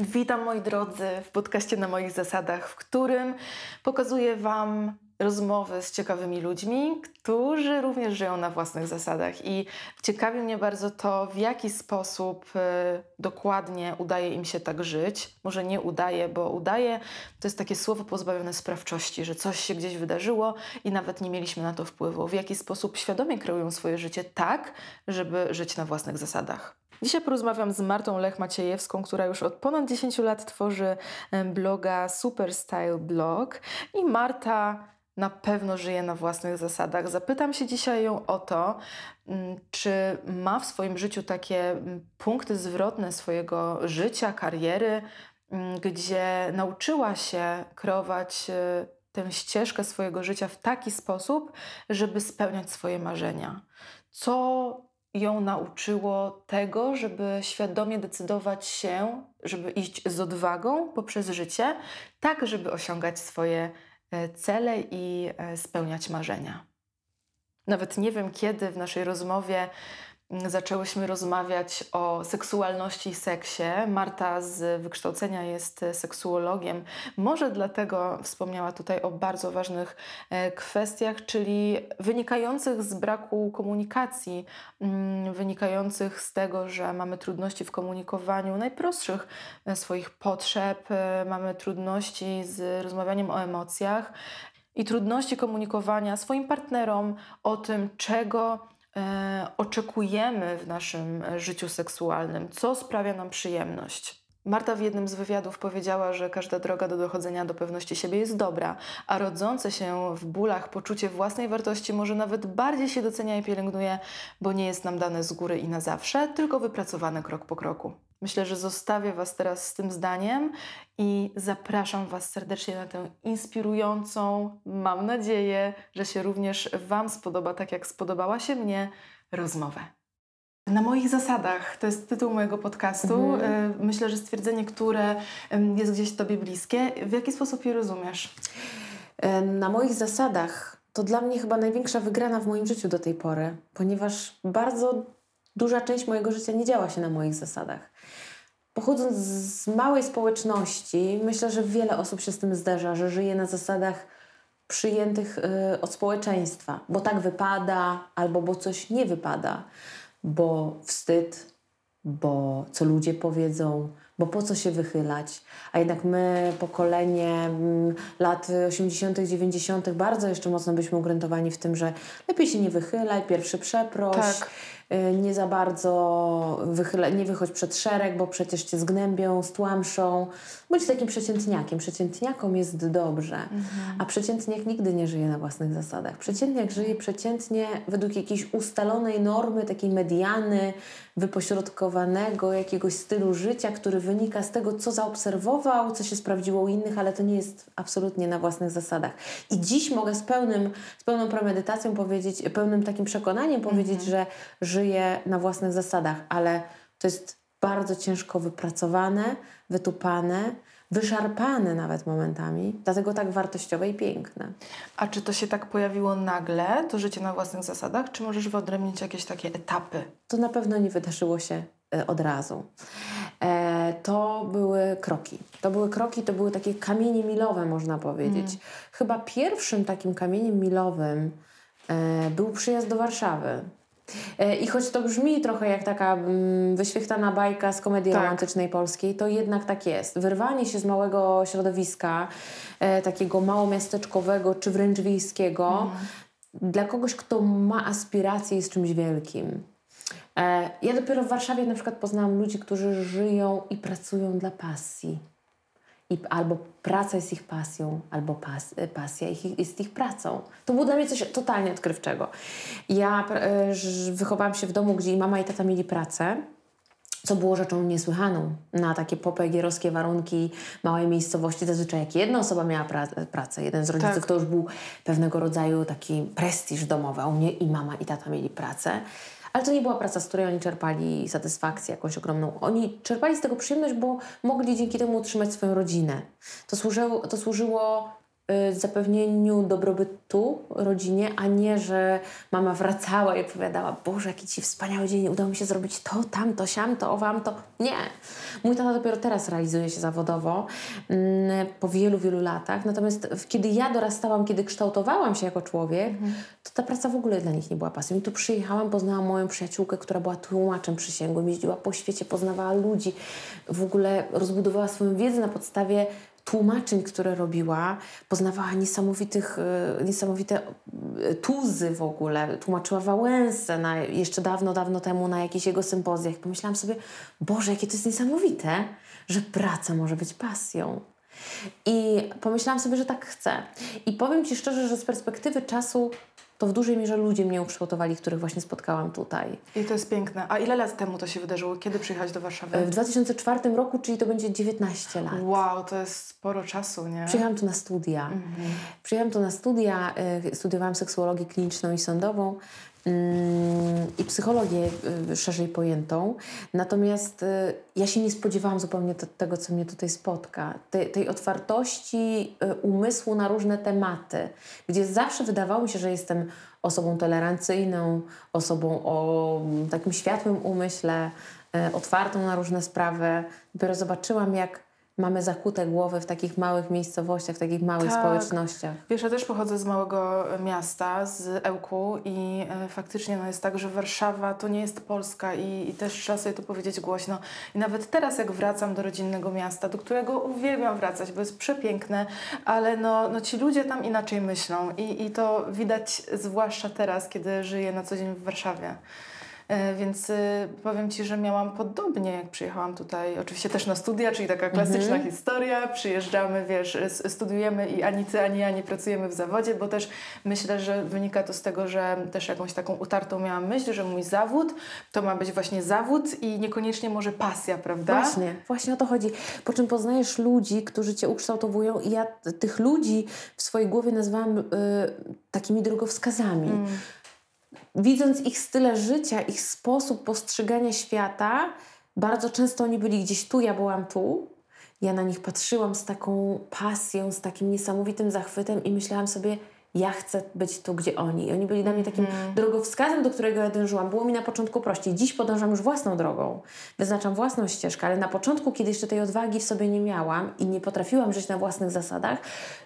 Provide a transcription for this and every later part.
Witam moi drodzy w podcaście na moich zasadach, w którym pokazuję Wam rozmowy z ciekawymi ludźmi, którzy również żyją na własnych zasadach. I ciekawi mnie bardzo to, w jaki sposób y, dokładnie udaje im się tak żyć. Może nie udaje, bo udaje to jest takie słowo pozbawione sprawczości, że coś się gdzieś wydarzyło i nawet nie mieliśmy na to wpływu. W jaki sposób świadomie kreują swoje życie tak, żeby żyć na własnych zasadach. Dzisiaj porozmawiam z Martą Lech-Maciejewską, która już od ponad 10 lat tworzy bloga Super Style Blog. I Marta na pewno żyje na własnych zasadach. Zapytam się dzisiaj ją o to, mm, czy ma w swoim życiu takie mm, punkty zwrotne swojego życia, kariery, mm, gdzie nauczyła się kreować y, tę ścieżkę swojego życia w taki sposób, żeby spełniać swoje marzenia. Co ją nauczyło tego, żeby świadomie decydować się, żeby iść z odwagą poprzez życie, tak żeby osiągać swoje e, cele i e, spełniać marzenia. Nawet nie wiem, kiedy w naszej rozmowie zaczęłyśmy rozmawiać o seksualności i seksie. Marta z wykształcenia jest seksuologiem. Może dlatego wspomniała tutaj o bardzo ważnych e, kwestiach, czyli wynikających z braku komunikacji, mm, wynikających z tego, że mamy trudności w komunikowaniu najprostszych e, swoich potrzeb, e, mamy trudności z rozmawianiem o emocjach i trudności komunikowania swoim partnerom o tym, czego oczekujemy w naszym życiu seksualnym, co sprawia nam przyjemność. Marta w jednym z wywiadów powiedziała, że każda droga do dochodzenia do pewności siebie jest dobra, a rodzące się w bólach poczucie własnej wartości może nawet bardziej się docenia i pielęgnuje, bo nie jest nam dane z góry i na zawsze, tylko wypracowane krok po kroku. Myślę, że zostawię Was teraz z tym zdaniem i zapraszam Was serdecznie na tę inspirującą, mam nadzieję, że się również Wam spodoba, tak jak spodobała się mnie, rozmowę. Na moich zasadach to jest tytuł mojego podcastu. Mhm. E, myślę, że stwierdzenie, które jest gdzieś Tobie bliskie. W jaki sposób je rozumiesz? E, na moich zasadach to dla mnie chyba największa wygrana w moim życiu do tej pory, ponieważ bardzo duża część mojego życia nie działa się na moich zasadach. Pochodząc z małej społeczności, myślę, że wiele osób się z tym zderza, że żyje na zasadach przyjętych y, od społeczeństwa, bo tak wypada, albo bo coś nie wypada, bo wstyd, bo co ludzie powiedzą, bo po co się wychylać? A jednak my, pokolenie mm, lat 80., 90., bardzo jeszcze mocno byliśmy ugruntowani w tym, że lepiej się nie wychylaj, pierwszy przeproś. Tak nie za bardzo wychyla, nie wychodź przed szereg, bo przecież cię zgnębią, stłamszą. Bądź takim przeciętniakiem. Przeciętniakom jest dobrze, mhm. a przeciętniak nigdy nie żyje na własnych zasadach. Przeciętniak żyje przeciętnie według jakiejś ustalonej normy, takiej mediany, wypośrodkowanego jakiegoś stylu życia, który wynika z tego, co zaobserwował, co się sprawdziło u innych, ale to nie jest absolutnie na własnych zasadach. I dziś mogę z, pełnym, z pełną premedytacją powiedzieć, pełnym takim przekonaniem powiedzieć, mhm. że żyję na własnych zasadach, ale to jest bardzo ciężko wypracowane, wytupane, wyszarpane nawet momentami, dlatego tak wartościowe i piękne. A czy to się tak pojawiło nagle, to życie na własnych zasadach, czy możesz wyodrębnić jakieś takie etapy? To na pewno nie wydarzyło się e, od razu. E, to były kroki. To były kroki, to były takie kamienie milowe, można powiedzieć. Mm. Chyba pierwszym takim kamieniem milowym e, był przyjazd do Warszawy. E, I choć to brzmi trochę jak taka mm, wyświechtana bajka z komedii tak. romantycznej polskiej, to jednak tak jest. Wyrwanie się z małego środowiska, e, takiego małomiasteczkowego czy wręcz wiejskiego, mm. dla kogoś, kto ma aspiracje jest czymś wielkim. E, ja dopiero w Warszawie na przykład poznałam ludzi, którzy żyją i pracują dla pasji i albo praca jest ich pasją, albo pas, pasja jest ich pracą. To było dla mnie coś totalnie odkrywczego. Ja e, wychowałam się w domu, gdzie i mama i tata mieli pracę, co było rzeczą niesłychaną na takie popegierowskie warunki małej miejscowości. Zazwyczaj jak jedna osoba miała pra pracę, jeden z rodziców, tak. to już był pewnego rodzaju taki prestiż domowy, u mnie i mama i tata mieli pracę. Ale to nie była praca, z której oni czerpali satysfakcję jakąś ogromną. Oni czerpali z tego przyjemność, bo mogli dzięki temu utrzymać swoją rodzinę. To służyło, to służyło zapewnieniu dobrobytu rodzinie, a nie, że mama wracała i opowiadała, Boże, jaki Ci wspaniały dzień, udało mi się zrobić to, tamto, siamto, owam to. Nie. Mój tata dopiero teraz realizuje się zawodowo, mm, po wielu, wielu latach. Natomiast kiedy ja dorastałam, kiedy kształtowałam się jako człowiek, mhm. to ta praca w ogóle dla nich nie była pasją. I tu przyjechałam, poznałam moją przyjaciółkę, która była tłumaczem przysięgłym, jeździła po świecie, poznawała ludzi, w ogóle rozbudowała swoją wiedzę na podstawie tłumaczeń, które robiła, poznawała niesamowitych, e, niesamowite e, tuzy w ogóle. Tłumaczyła Wałęsę na, jeszcze dawno, dawno temu na jakichś jego sympozjach. Pomyślałam sobie, Boże, jakie to jest niesamowite, że praca może być pasją. I pomyślałam sobie, że tak chcę. I powiem Ci szczerze, że z perspektywy czasu to w dużej mierze ludzie mnie ukształtowali, których właśnie spotkałam tutaj. I to jest piękne. A ile lat temu to się wydarzyło? Kiedy przyjechać do Warszawy? W 2004 roku, czyli to będzie 19 lat. Wow, to jest sporo czasu, nie? Przyjechałam tu na studia. Mhm. Przyjechałam tu na studia, y, studiowałam seksuologię kliniczną i sądową i psychologię y, szerzej pojętą. Natomiast y, ja się nie spodziewałam zupełnie tego, co mnie tutaj spotka. Tej, tej otwartości y, umysłu na różne tematy, gdzie zawsze wydawało mi się, że jestem osobą tolerancyjną, osobą o mm, takim światłym umyśle, otwartą na różne sprawy. Dopiero zobaczyłam, jak mamy zakute głowy w takich małych miejscowościach, w takich małych tak. społecznościach. Wiesz, ja też pochodzę z małego miasta, z Ełku i e, faktycznie no, jest tak, że Warszawa to nie jest Polska i, i też trzeba sobie to powiedzieć głośno. I nawet teraz jak wracam do rodzinnego miasta, do którego uwielbiam wracać, bo jest przepiękne, ale no, no ci ludzie tam inaczej myślą i, i to widać zwłaszcza teraz, kiedy żyję na co dzień w Warszawie. E, więc y, powiem Ci, że miałam podobnie, jak przyjechałam tutaj, oczywiście też na studia, czyli taka klasyczna mhm. historia. Przyjeżdżamy, wiesz, studiujemy i ani Ty, ani ja nie pracujemy w zawodzie, bo też myślę, że wynika to z tego, że też jakąś taką utartą miałam myśl, że mój zawód to ma być właśnie zawód i niekoniecznie może pasja, prawda? Właśnie, właśnie o to chodzi. Po czym poznajesz ludzi, którzy Cię ukształtowują i ja tych ludzi w swojej głowie nazwałam y, takimi drogowskazami. Mm widząc ich style życia, ich sposób postrzegania świata, bardzo często oni byli gdzieś tu, ja byłam tu. Ja na nich patrzyłam z taką pasją, z takim niesamowitym zachwytem i myślałam sobie, ja chcę być tu, gdzie oni. I oni byli dla mnie takim mm. drogowskazem, do którego ja dążyłam. Było mi na początku prościej. Dziś podążam już własną drogą. Wyznaczam własną ścieżkę, ale na początku, kiedy jeszcze tej odwagi w sobie nie miałam i nie potrafiłam żyć na własnych zasadach,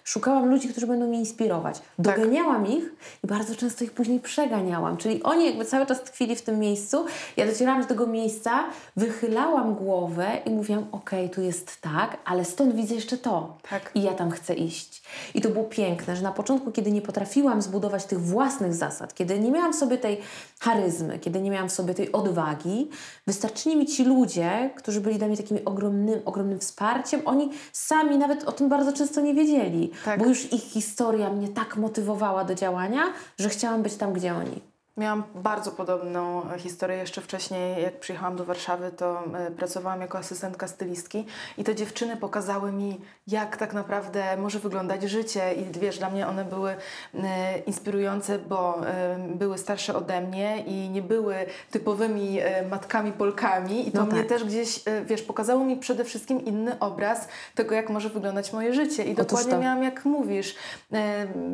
szukałam ludzi, którzy będą mnie inspirować. Tak. Doganiałam tak. ich i bardzo często ich później przeganiałam. Czyli oni jakby cały czas tkwili w tym miejscu. Ja docierałam do tego miejsca, wychylałam głowę i mówiłam, okej, okay, tu jest tak, ale stąd widzę jeszcze to. Tak. I ja tam chcę iść. I to było piękne, że na początku, kiedy nie potrafiłam zbudować tych własnych zasad, kiedy nie miałam w sobie tej charyzmy, kiedy nie miałam w sobie tej odwagi, wystarczyli mi ci ludzie, którzy byli dla mnie takim ogromnym, ogromnym wsparciem. Oni sami nawet o tym bardzo często nie wiedzieli, tak. bo już ich historia mnie tak motywowała do działania, że chciałam być tam, gdzie oni. Miałam bardzo podobną historię jeszcze wcześniej. Jak przyjechałam do Warszawy, to e, pracowałam jako asystentka stylistki i te dziewczyny pokazały mi, jak tak naprawdę może wyglądać życie. I wiesz, dla mnie one były e, inspirujące, bo e, były starsze ode mnie i nie były typowymi matkami Polkami. I to no tak. mnie też gdzieś, wiesz, pokazało mi przede wszystkim inny obraz tego, jak może wyglądać moje życie. I Otóż dokładnie to. miałam, jak mówisz,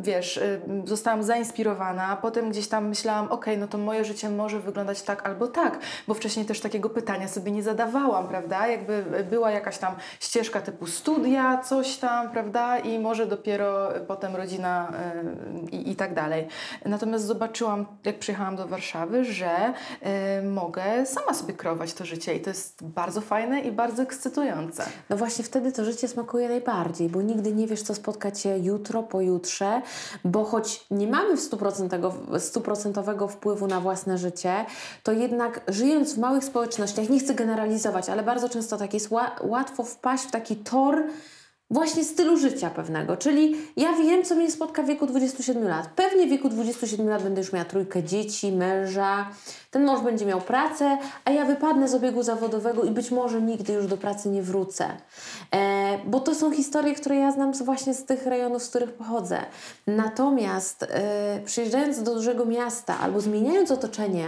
wiesz, zostałam zainspirowana, a potem gdzieś tam myślałam, ok, no to moje życie może wyglądać tak albo tak, bo wcześniej też takiego pytania sobie nie zadawałam, prawda? Jakby była jakaś tam ścieżka typu studia, coś tam, prawda? I może dopiero potem rodzina yy, i, i tak dalej. Natomiast zobaczyłam, jak przyjechałam do Warszawy, że mogę sama sobie kreować to życie i to jest bardzo fajne i bardzo ekscytujące. No właśnie wtedy to życie smakuje najbardziej, bo nigdy nie wiesz, co spotka Cię jutro, pojutrze, bo choć nie mamy w wpływu na własne życie, to jednak żyjąc w małych społecznościach, nie chcę generalizować, ale bardzo często tak jest łatwo wpaść w taki tor właśnie stylu życia pewnego. Czyli ja wiem, co mnie spotka w wieku 27 lat. Pewnie w wieku 27 lat będę już miała trójkę dzieci, męża, ten mąż będzie miał pracę, a ja wypadnę z obiegu zawodowego i być może nigdy już do pracy nie wrócę. E, bo to są historie, które ja znam właśnie z tych rejonów, z których pochodzę. Natomiast e, przyjeżdżając do dużego miasta albo zmieniając otoczenie,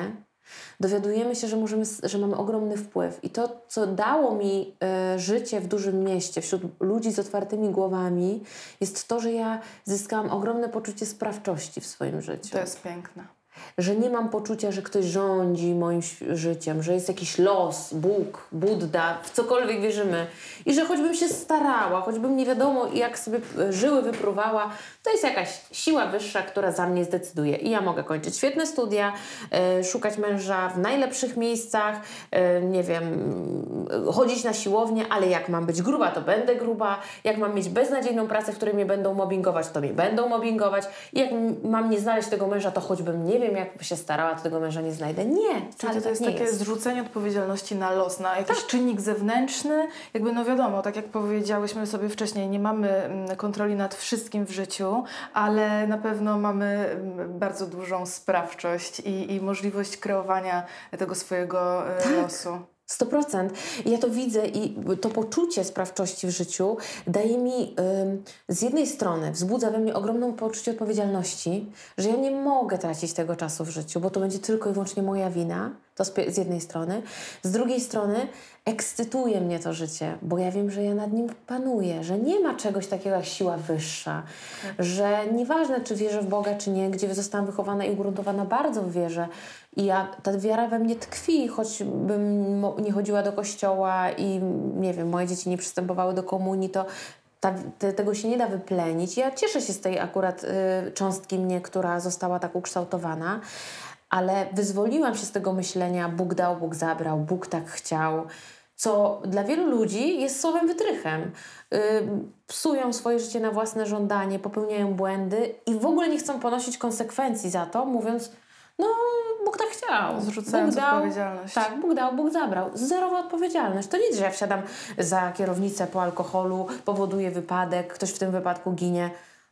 Dowiadujemy się, że, możemy, że mamy ogromny wpływ. I to, co dało mi y, życie w dużym mieście, wśród ludzi z otwartymi głowami, jest to, że ja zyskałam ogromne poczucie sprawczości w swoim życiu. To jest piękne że nie mam poczucia, że ktoś rządzi moim życiem, że jest jakiś los, Bóg, Buddha, w cokolwiek wierzymy. I że choćbym się starała, choćbym nie wiadomo jak sobie e, żyły wypruwała, to jest jakaś siła wyższa, która za mnie zdecyduje. I ja mogę kończyć świetne studia, e, szukać męża w najlepszych miejscach, e, nie wiem, chodzić na siłownię, ale jak mam być gruba, to będę gruba. Jak mam mieć beznadziejną pracę, w której mnie będą mobbingować, to mnie będą mobbingować. I jak mam nie znaleźć tego męża, to choćbym nie wiem, jak się starała, to tego męża nie znajdę. Nie, wcale to, to jest takie jest. zrzucenie odpowiedzialności na los, na jakiś tak. czynnik zewnętrzny. Jakby no wiadomo, tak jak powiedziałyśmy sobie wcześniej, nie mamy mm, kontroli nad wszystkim w życiu, ale na pewno mamy mm, bardzo dużą sprawczość i, i możliwość kreowania tego swojego e, tak. losu. 100%. I ja to widzę i to poczucie sprawczości w życiu daje mi z jednej strony, wzbudza we mnie ogromną poczucie odpowiedzialności, że ja nie mogę tracić tego czasu w życiu, bo to będzie tylko i wyłącznie moja wina, to z, jednej strony. Z drugiej strony ekscytuje mnie to życie, bo ja wiem, że ja nad nim panuję, że nie ma czegoś takiego jak siła wyższa, tak. że nieważne, czy wierzę w Boga, czy nie, gdzie zostałam wychowana i ugruntowana bardzo w wierze, i ja, ta wiara we mnie tkwi, choćbym nie chodziła do kościoła i nie wiem, moje dzieci nie przystępowały do komunii, to ta, te, tego się nie da wyplenić. Ja cieszę się z tej akurat y, cząstki mnie, która została tak ukształtowana, ale wyzwoliłam się z tego myślenia Bóg dał, Bóg zabrał, Bóg tak chciał, co dla wielu ludzi jest słowem wytrychem. Yy, psują swoje życie na własne żądanie, popełniają błędy i w ogóle nie chcą ponosić konsekwencji za to, mówiąc, no Bóg tak chciał. Zrzucając Bóg dał, odpowiedzialność. Tak, Bóg dał, Bóg zabrał. Zerowa odpowiedzialność. To nic, że ja wsiadam za kierownicę po alkoholu, powoduje wypadek, ktoś w tym wypadku ginie.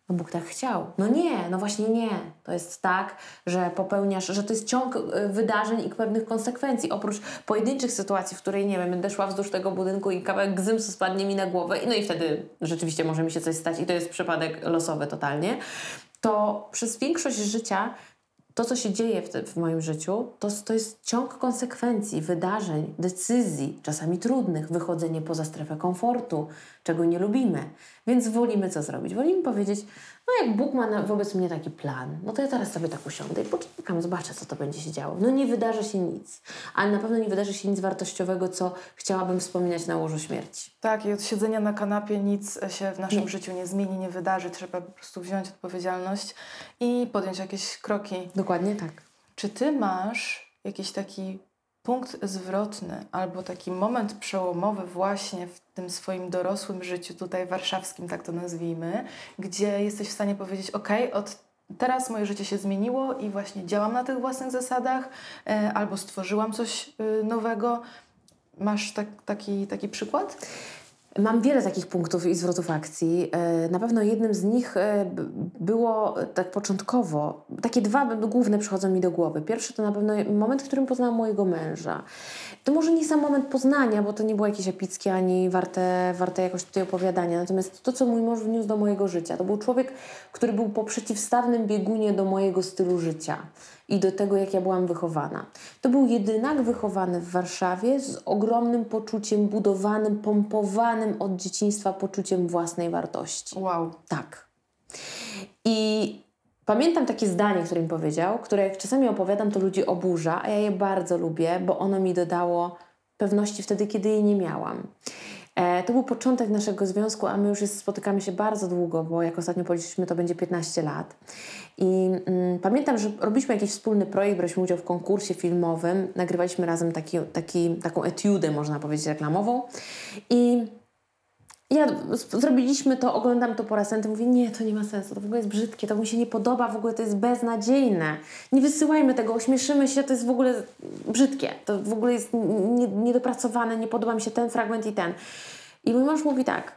No Bóg tak chciał. No nie, no właśnie nie. To jest tak, że popełniasz, że to jest ciąg y, wydarzeń i pewnych konsekwencji. Oprócz pojedynczych sytuacji, w której, nie wiem, będę szła wzdłuż tego budynku i kawałek gzymsu spadnie mi na głowę, no i wtedy rzeczywiście może mi się coś stać i to jest przypadek losowy totalnie, to przez większość życia to, co się dzieje w, te, w moim życiu, to, to jest ciąg konsekwencji, wydarzeń, decyzji, czasami trudnych, wychodzenie poza strefę komfortu, czego nie lubimy. Więc wolimy co zrobić? Wolimy powiedzieć, no jak Bóg ma na, wobec mnie taki plan, no to ja teraz sobie tak usiądę i poczekam, zobaczę, co to będzie się działo. No nie wydarzy się nic, ale na pewno nie wydarzy się nic wartościowego, co chciałabym wspominać na łożu śmierci. Tak, i od siedzenia na kanapie nic się w naszym nie. życiu nie zmieni, nie wydarzy. Trzeba po prostu wziąć odpowiedzialność i podjąć jakieś kroki. Dokładnie tak. Czy ty masz jakiś taki punkt zwrotny albo taki moment przełomowy właśnie w tym swoim dorosłym życiu, tutaj warszawskim, tak to nazwijmy, gdzie jesteś w stanie powiedzieć: OK, od teraz moje życie się zmieniło i właśnie działam na tych własnych zasadach, e, albo stworzyłam coś e, nowego. Masz tak, taki, taki przykład? Mam wiele takich punktów i zwrotów akcji. E, na pewno jednym z nich e, było tak początkowo, takie dwa główne przychodzą mi do głowy. Pierwszy to na pewno moment, w którym poznałam mojego męża. To może nie sam moment poznania, bo to nie było jakieś epickie ani warte, warte jakoś tutaj opowiadania. Natomiast to, co mój mąż wniósł do mojego życia, to był człowiek, który był po przeciwstawnym biegunie do mojego stylu życia i do tego, jak ja byłam wychowana. To był jedynak wychowany w Warszawie z ogromnym poczuciem budowanym, pompowanym od dzieciństwa poczuciem własnej wartości. Wow. Tak. I pamiętam takie zdanie, które mi powiedział, które jak czasami opowiadam, to ludzi oburza, a ja je bardzo lubię, bo ono mi dodało pewności wtedy, kiedy jej nie miałam. E, to był początek naszego związku, a my już jest, spotykamy się bardzo długo, bo jak ostatnio policzyliśmy, to będzie 15 lat. I mm, pamiętam, że robiliśmy jakiś wspólny projekt, braliśmy udział w konkursie filmowym, nagrywaliśmy razem taki, taki, taką etiudę, można powiedzieć, reklamową. I ja zrobiliśmy to, oglądam to po raz ten, mówię, nie, to nie ma sensu, to w ogóle jest brzydkie, to mi się nie podoba, w ogóle to jest beznadziejne. Nie wysyłajmy tego, ośmieszymy się, to jest w ogóle brzydkie, to w ogóle jest niedopracowane, nie podoba mi się ten fragment i ten. I mój mąż mówi tak,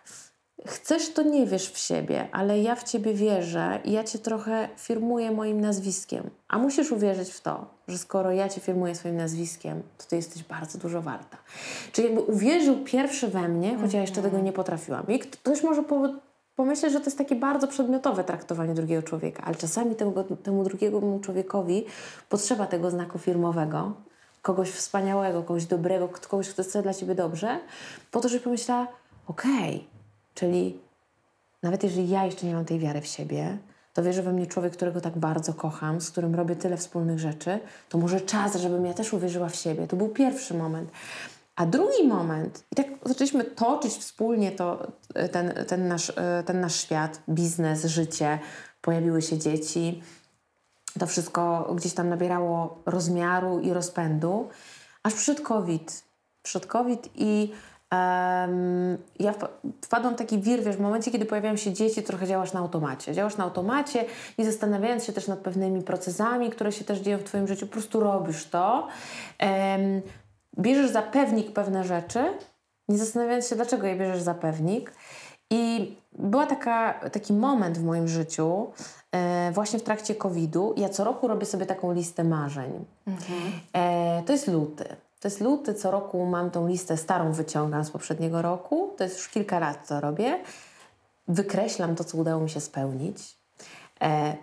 Chcesz, to nie wiesz w siebie, ale ja w ciebie wierzę i ja cię trochę firmuję moim nazwiskiem. A musisz uwierzyć w to, że skoro ja cię firmuję swoim nazwiskiem, to ty jesteś bardzo dużo warta. Czyli jakby uwierzył pierwszy we mnie, choć ja jeszcze tego nie potrafiłam. I ktoś może pomyśleć, że to jest takie bardzo przedmiotowe traktowanie drugiego człowieka, ale czasami temu, temu drugiemu człowiekowi potrzeba tego znaku firmowego, kogoś wspaniałego, kogoś dobrego, kogoś, kto chce dla ciebie dobrze, po to, żeby pomyślała, okej, okay, czyli nawet jeżeli ja jeszcze nie mam tej wiary w siebie, to wierzy we mnie człowiek, którego tak bardzo kocham, z którym robię tyle wspólnych rzeczy, to może czas, żebym ja też uwierzyła w siebie. To był pierwszy moment. A drugi moment, i tak zaczęliśmy toczyć wspólnie to, ten, ten, nasz, ten nasz świat, biznes, życie, pojawiły się dzieci, to wszystko gdzieś tam nabierało rozmiaru i rozpędu, aż przyszedł COVID. Przyszedł COVID i um, ja wpadłam w taki wir, wiesz, w momencie, kiedy pojawiają się dzieci, trochę działasz na automacie. Działasz na automacie i zastanawiając się też nad pewnymi procesami, które się też dzieją w Twoim życiu, po prostu robisz to. Um, bierzesz za pewnik pewne rzeczy, nie zastanawiając się, dlaczego je bierzesz za pewnik. I była taka, taki moment w moim życiu, e, właśnie w trakcie COVID-u. Ja co roku robię sobie taką listę marzeń. Mhm. E, to jest luty. To jest luty, co roku mam tą listę starą, wyciągam z poprzedniego roku. To jest już kilka lat, co robię. Wykreślam to, co udało mi się spełnić. E,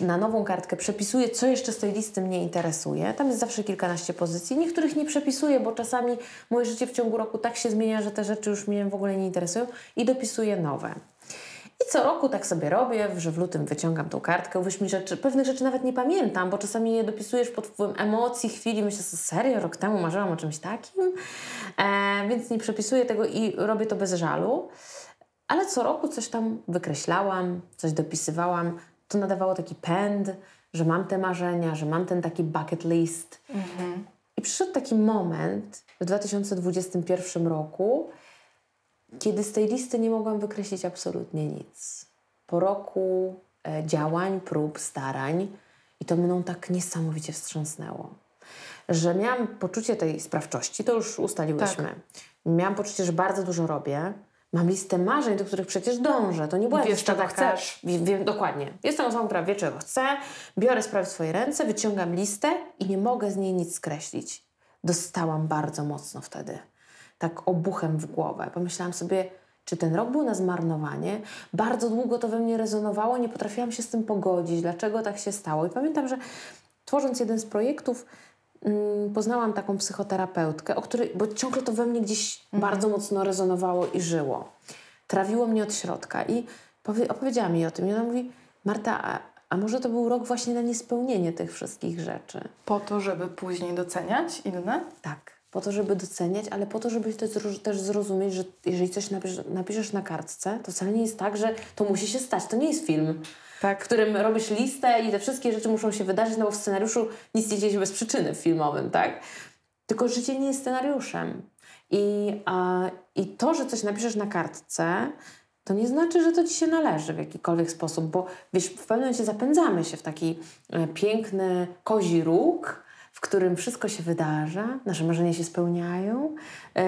na nową kartkę przepisuję, co jeszcze z tej listy mnie interesuje. Tam jest zawsze kilkanaście pozycji. Niektórych nie przepisuję, bo czasami moje życie w ciągu roku tak się zmienia, że te rzeczy już mnie w ogóle nie interesują i dopisuję nowe. I co roku tak sobie robię, że w lutym wyciągam tą kartkę. Uwierz mi, rzeczy, pewnych rzeczy nawet nie pamiętam, bo czasami je dopisujesz pod wpływem emocji, chwili. Myślę sobie, serio, rok temu marzyłam o czymś takim? E, więc nie przepisuję tego i robię to bez żalu. Ale co roku coś tam wykreślałam, coś dopisywałam. To nadawało taki pęd, że mam te marzenia, że mam ten taki bucket list. Mhm. I przyszedł taki moment w 2021 roku, kiedy z tej listy nie mogłam wykreślić absolutnie nic. Po roku e, działań, prób, starań i to mną tak niesamowicie wstrząsnęło, że miałam poczucie tej sprawczości, to już ustaliłyśmy. Tak. Miałam poczucie, że bardzo dużo robię, Mam listę marzeń, do których przecież dążę. To nie była Wiesz, czego chcesz. Wiem, wiem, dokładnie. Jestem osobą, która wie, czego chcę, biorę sprawy w swoje ręce, wyciągam listę i nie mogę z niej nic skreślić. Dostałam bardzo mocno wtedy tak obuchem w głowę. Pomyślałam sobie, czy ten rok był na zmarnowanie? Bardzo długo to we mnie rezonowało, nie potrafiłam się z tym pogodzić, dlaczego tak się stało. I pamiętam, że tworząc jeden z projektów, mm, poznałam taką psychoterapeutkę, o której, bo ciągle to we mnie gdzieś mhm. bardzo mocno rezonowało i żyło. Trawiło mnie od środka i powie, opowiedziała mi o tym. I ona mówi, Marta, a, a może to był rok właśnie na niespełnienie tych wszystkich rzeczy? Po to, żeby później doceniać inne? Tak po to, żeby doceniać, ale po to, żeby też zrozumieć, że jeżeli coś napiszesz, napiszesz na kartce, to wcale nie jest tak, że to musi się stać. To nie jest film, tak. w którym robisz listę i te wszystkie rzeczy muszą się wydarzyć, no bo w scenariuszu nic nie dzieje się bez przyczyny filmowym, tak? Tylko życie nie jest scenariuszem. I, a, I to, że coś napiszesz na kartce, to nie znaczy, że to ci się należy w jakikolwiek sposób, bo wiesz, w pewnym momencie zapędzamy się w taki e, piękny kozi róg, w którym wszystko się wydarza, nasze marzenia się spełniają, yy,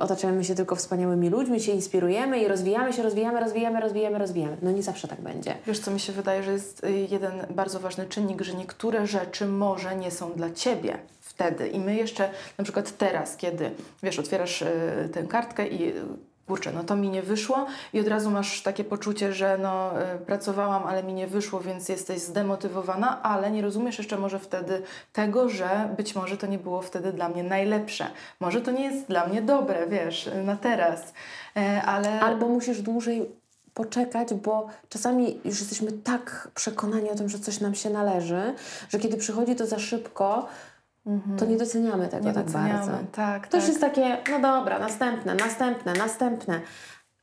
otaczamy się tylko wspaniałymi ludźmi, się inspirujemy i rozwijamy się, rozwijamy, rozwijamy, rozwijamy, rozwijamy. No nie zawsze tak będzie. Wiesz, co mi się wydaje, że jest y, jeden bardzo ważny czynnik, że niektóre rzeczy może nie są dla Ciebie wtedy. I my jeszcze, na przykład teraz, kiedy, wiesz, otwierasz y, tę kartkę i kurczę, no to mi nie wyszło i od razu masz takie poczucie, że no y, pracowałam, ale mi nie wyszło, więc jesteś zdemotywowana, ale nie rozumiesz jeszcze może wtedy tego, że być może to nie było wtedy dla mnie najlepsze. Może to nie jest dla mnie dobre, wiesz, na teraz, e, ale... Albo musisz dłużej poczekać, bo czasami już jesteśmy tak przekonani o tym, że coś nam się należy, że kiedy przychodzi to za szybko, Mhm. to nie doceniamy tego nie tak doceniamy. bardzo. Tak, to tak. już jest takie, no dobra, następne, następne, następne.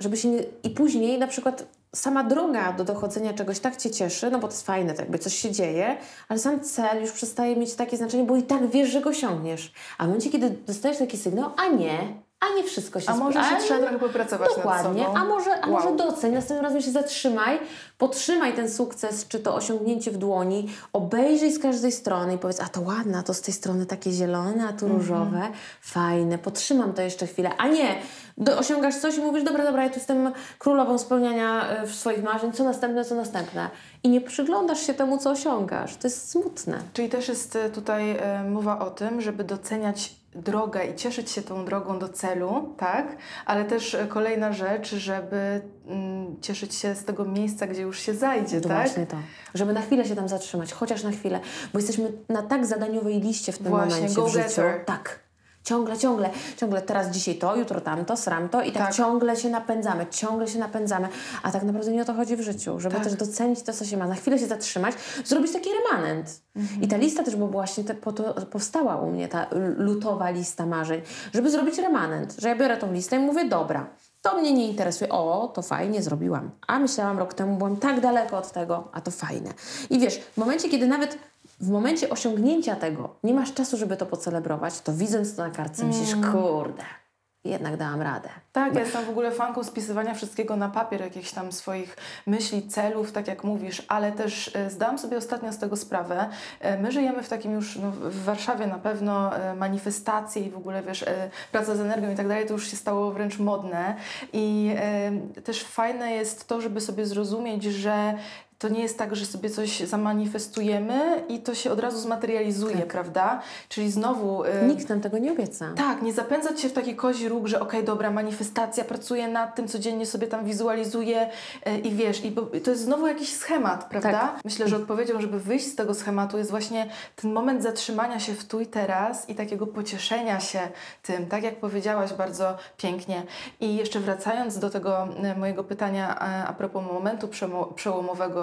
Żeby się nie... I później na przykład sama droga do dochodzenia czegoś tak Cię cieszy, no bo to jest fajne, tak jakby coś się dzieje, ale sam cel już przestaje mieć takie znaczenie, bo i tak wiesz, że go osiągniesz. A w momencie, kiedy dostajesz taki sygnał, a nie, a nie wszystko się A może się trzeba trochę popracować Dokładnie. nad sobą. A może, a wow. może doceń, następnym razem się zatrzymaj, podtrzymaj ten sukces, czy to osiągnięcie w dłoni, obejrzyj z każdej strony i powiedz, a to ładne, a to z tej strony takie zielone, a tu mm -hmm. różowe, fajne, podtrzymam to jeszcze chwilę. A nie, do, osiągasz coś i mówisz, dobra, dobra, ja tu jestem królową spełniania e, swoich marzeń, co następne, co następne. I nie przyglądasz się temu, co osiągasz. To jest smutne. Czyli też jest e, tutaj e, mowa o tym, żeby doceniać droga i cieszyć się tą drogą do celu, tak? Ale też kolejna rzecz, żeby mm, cieszyć się z tego miejsca, gdzie już się zajdzie, to tak? Właśnie to. Żeby na chwilę się tam zatrzymać, chociaż na chwilę, bo jesteśmy na tak zadaniowej liście w tym Właśnie, momencie go w życiu. Tak. Ciągle, ciągle, ciągle teraz dzisiaj to, jutro tamto, sram to i tak, Tak. ciągle się napędzamy, ciągle się napędzamy, a tak naprawdę nie o to chodzi w życiu, żeby Tak. też docenić to, co się ma, na chwilę się zatrzymać, zrobić taki remanent. Mhm. I ta lista też, bo właśnie te, po to powstała u mnie ta lutowa lista marzeń, żeby zrobić remanent, że ja biorę tą listę i mówię, dobra, to mnie nie interesuje. O, to fajnie zrobiłam. A myślałam rok temu, byłam tak daleko od tego, a to fajne. I wiesz, w momencie, kiedy nawet w momencie osiągnięcia tego nie masz czasu, żeby to pocelebrować, to widząc to na kartce myślisz, kurde, jednak dałam radę. Tak, ja jestem w ogóle fanką spisywania wszystkiego na papier, jakichś tam swoich myśli, celów, tak jak mówisz, ale też e, zdałam sobie ostatnio z tego sprawę. E, My żyjemy w takim już, no, w Warszawie na pewno e, manifestacje i w ogóle, wiesz, praca z energią i tak dalej, to już się stało wręcz modne i też fajne jest to, żeby sobie zrozumieć, że to nie jest tak, że sobie coś zamanifestujemy i to się od razu zmaterializuje, prawda? Czyli znowu... e, Nikt nam tego nie obieca. tak, nie zapędzać się w taki kozi róg, że okej, dobra, manifestacja, pracuję nad tym, codziennie sobie tam wizualizuję e, i wiesz, i bo, to jest znowu jakiś schemat, prawda? Tak. Myślę, że odpowiedzią, żeby wyjść z tego schematu jest właśnie ten moment zatrzymania się w tu i teraz i takiego pocieszenia się tym, tak jak powiedziałaś bardzo pięknie. I jeszcze wracając do tego e, mojego pytania a propos momentu przemo-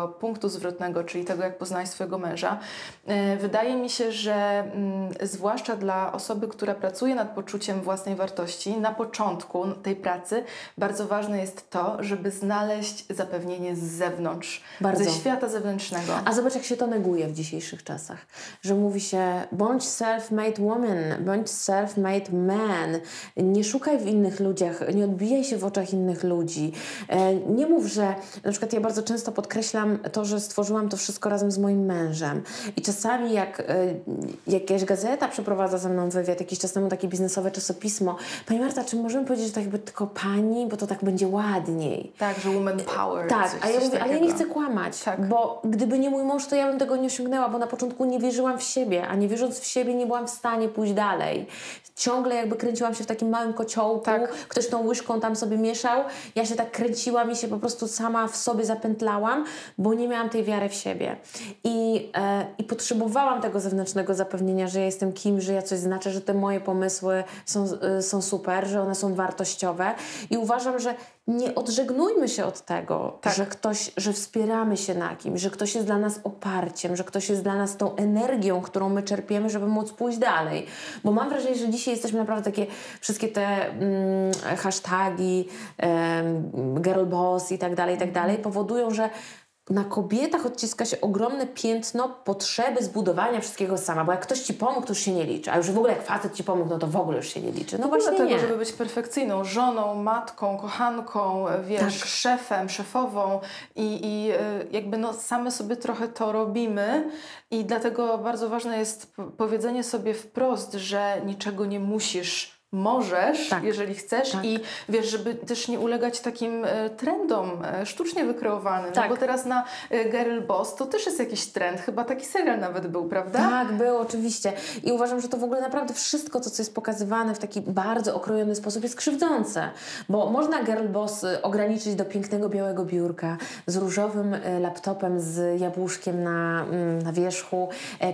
punktu zwrotnego, czyli tego, jak poznałeś swojego męża, e, wydaje mi się, że mm, zwłaszcza dla osoby, która pracuje nad poczuciem własnej wartości, na początku tej pracy bardzo ważne jest to, żeby znaleźć zapewnienie z zewnątrz, Bardzo. ze świata zewnętrznego. A zobacz, jak się to neguje w dzisiejszych czasach. Że mówi się, bądź self-made woman, bądź self-made man. Nie szukaj w innych ludziach, nie odbijaj się w oczach innych ludzi. E, nie mów, że na przykład ja bardzo często podkreślam to, że stworzyłam to wszystko razem z moim mężem. I czasami jak e, jakaś gazeta przeprowadza ze mną wywiad, jakiś czas temu takie biznesowe czasopismo. Pani Marta, czy możemy powiedzieć, że to jakby tylko pani, bo to tak będzie ładniej. Tak, że woman power. Tak, coś, a ja mówię, ale ja nie chcę kłamać, Tak. bo gdyby nie mój mąż, to ja bym tego nie osiągnęła, bo na początku nie wierzyłam w siebie, a nie wierząc w siebie nie byłam w stanie pójść dalej. Ciągle jakby kręciłam się w takim małym kociołku, Tak. ktoś tą łyżką tam sobie mieszał, ja się tak kręciłam i się po prostu sama w sobie zapętlałam, bo nie miałam tej wiary w siebie. I, e, i potrzebowałam tego zewnętrznego zapewnienia, że ja jestem kimś, że ja coś znaczę, że te moje pomysły są, e, są super, że one są wartościowe i uważam, że nie odżegnujmy się od tego, Tak. że ktoś, że wspieramy się na kimś, że ktoś jest dla nas oparciem, że ktoś jest dla nas tą energią, którą my czerpiemy, żeby móc pójść dalej. Bo mam wrażenie, że dzisiaj jesteśmy naprawdę takie, wszystkie te mm, hashtagi, em, girl boss i tak dalej, i tak dalej, powodują, że na kobietach odciska się ogromne piętno potrzeby zbudowania wszystkiego sama, bo jak ktoś ci pomógł, to już się nie liczy, a już w ogóle jak facet ci pomógł, no to w ogóle już się nie liczy. No właśnie tego, nie. żeby być perfekcyjną żoną, matką, kochanką, wiesz, Tak. szefem, szefową i, i y, jakby no same sobie trochę to robimy i dlatego bardzo ważne jest powiedzenie sobie wprost, że niczego nie musisz. Możesz, Tak. jeżeli chcesz Tak. i wiesz, żeby też nie ulegać takim e, trendom e, sztucznie wykreowanym, Tak. no bo teraz na e, Girl Boss to też jest jakiś trend, chyba taki serial nawet był, prawda? Tak, było oczywiście. I uważam, że to w ogóle naprawdę wszystko, to, co jest pokazywane w taki bardzo okrojony sposób, jest krzywdzące. Bo można girl boss y, ograniczyć do pięknego białego biurka z różowym y, laptopem z jabłuszkiem na, mm, na wierzchu,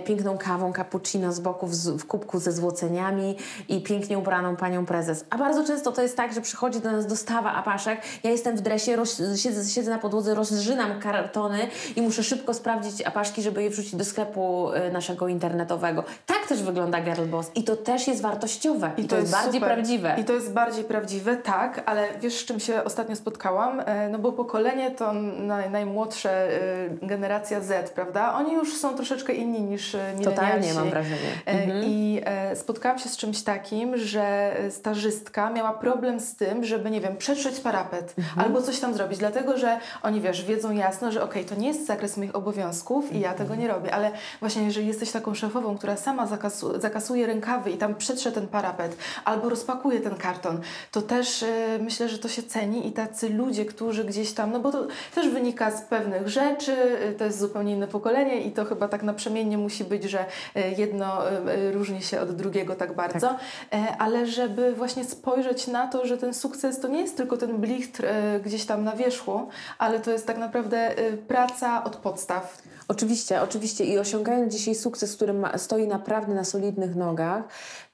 piękną kawą cappuccino z boku w, w kubku ze złoceniami i pięknie ubraną panią prezes. A bardzo często to jest tak, że przychodzi do nas dostawa apaszek, ja jestem w dresie, roz, siedzę, siedzę na podłodze, rozrzynam kartony i muszę szybko sprawdzić apaszki, żeby je wrzucić do sklepu y, naszego internetowego. Tak też wygląda Girl Boss i to też jest wartościowe i, to, jest, bardziej super. prawdziwe. I to jest bardziej prawdziwe, tak, ale wiesz, z czym się ostatnio spotkałam? E, No bo pokolenie to naj, najmłodsze e, generacja Z, prawda? Oni już są troszeczkę inni niż e, milenialsi. Totalnie mam wrażenie. E, Mhm. I e, spotkałam się z czymś takim, że e, stażystka miała problem z tym, żeby, nie wiem, przetrzeć parapet mhm. albo coś tam zrobić, dlatego że oni, wiesz, wiedzą jasno, że okej, okay, to nie jest zakres moich obowiązków i ja tego nie robię, ale właśnie jeżeli jesteś taką szefową, która sama zakasu zakasuje rękawy i tam przetrze ten parapet albo rozpakuje ten karton, to też e, myślę, że to się ceni i tacy ludzie, którzy gdzieś tam, no bo to też wynika z pewnych rzeczy, e, to jest zupełnie inne pokolenie i to chyba tak naprzemiennie musi być, że jedno różni się od drugiego tak bardzo, tak. ale żeby właśnie spojrzeć na to, że ten sukces to nie jest tylko ten blichtr gdzieś tam na wierzchu, ale to jest tak naprawdę praca od podstaw. Oczywiście, oczywiście i osiągając dzisiaj sukces, który ma, stoi naprawdę na solidnych nogach,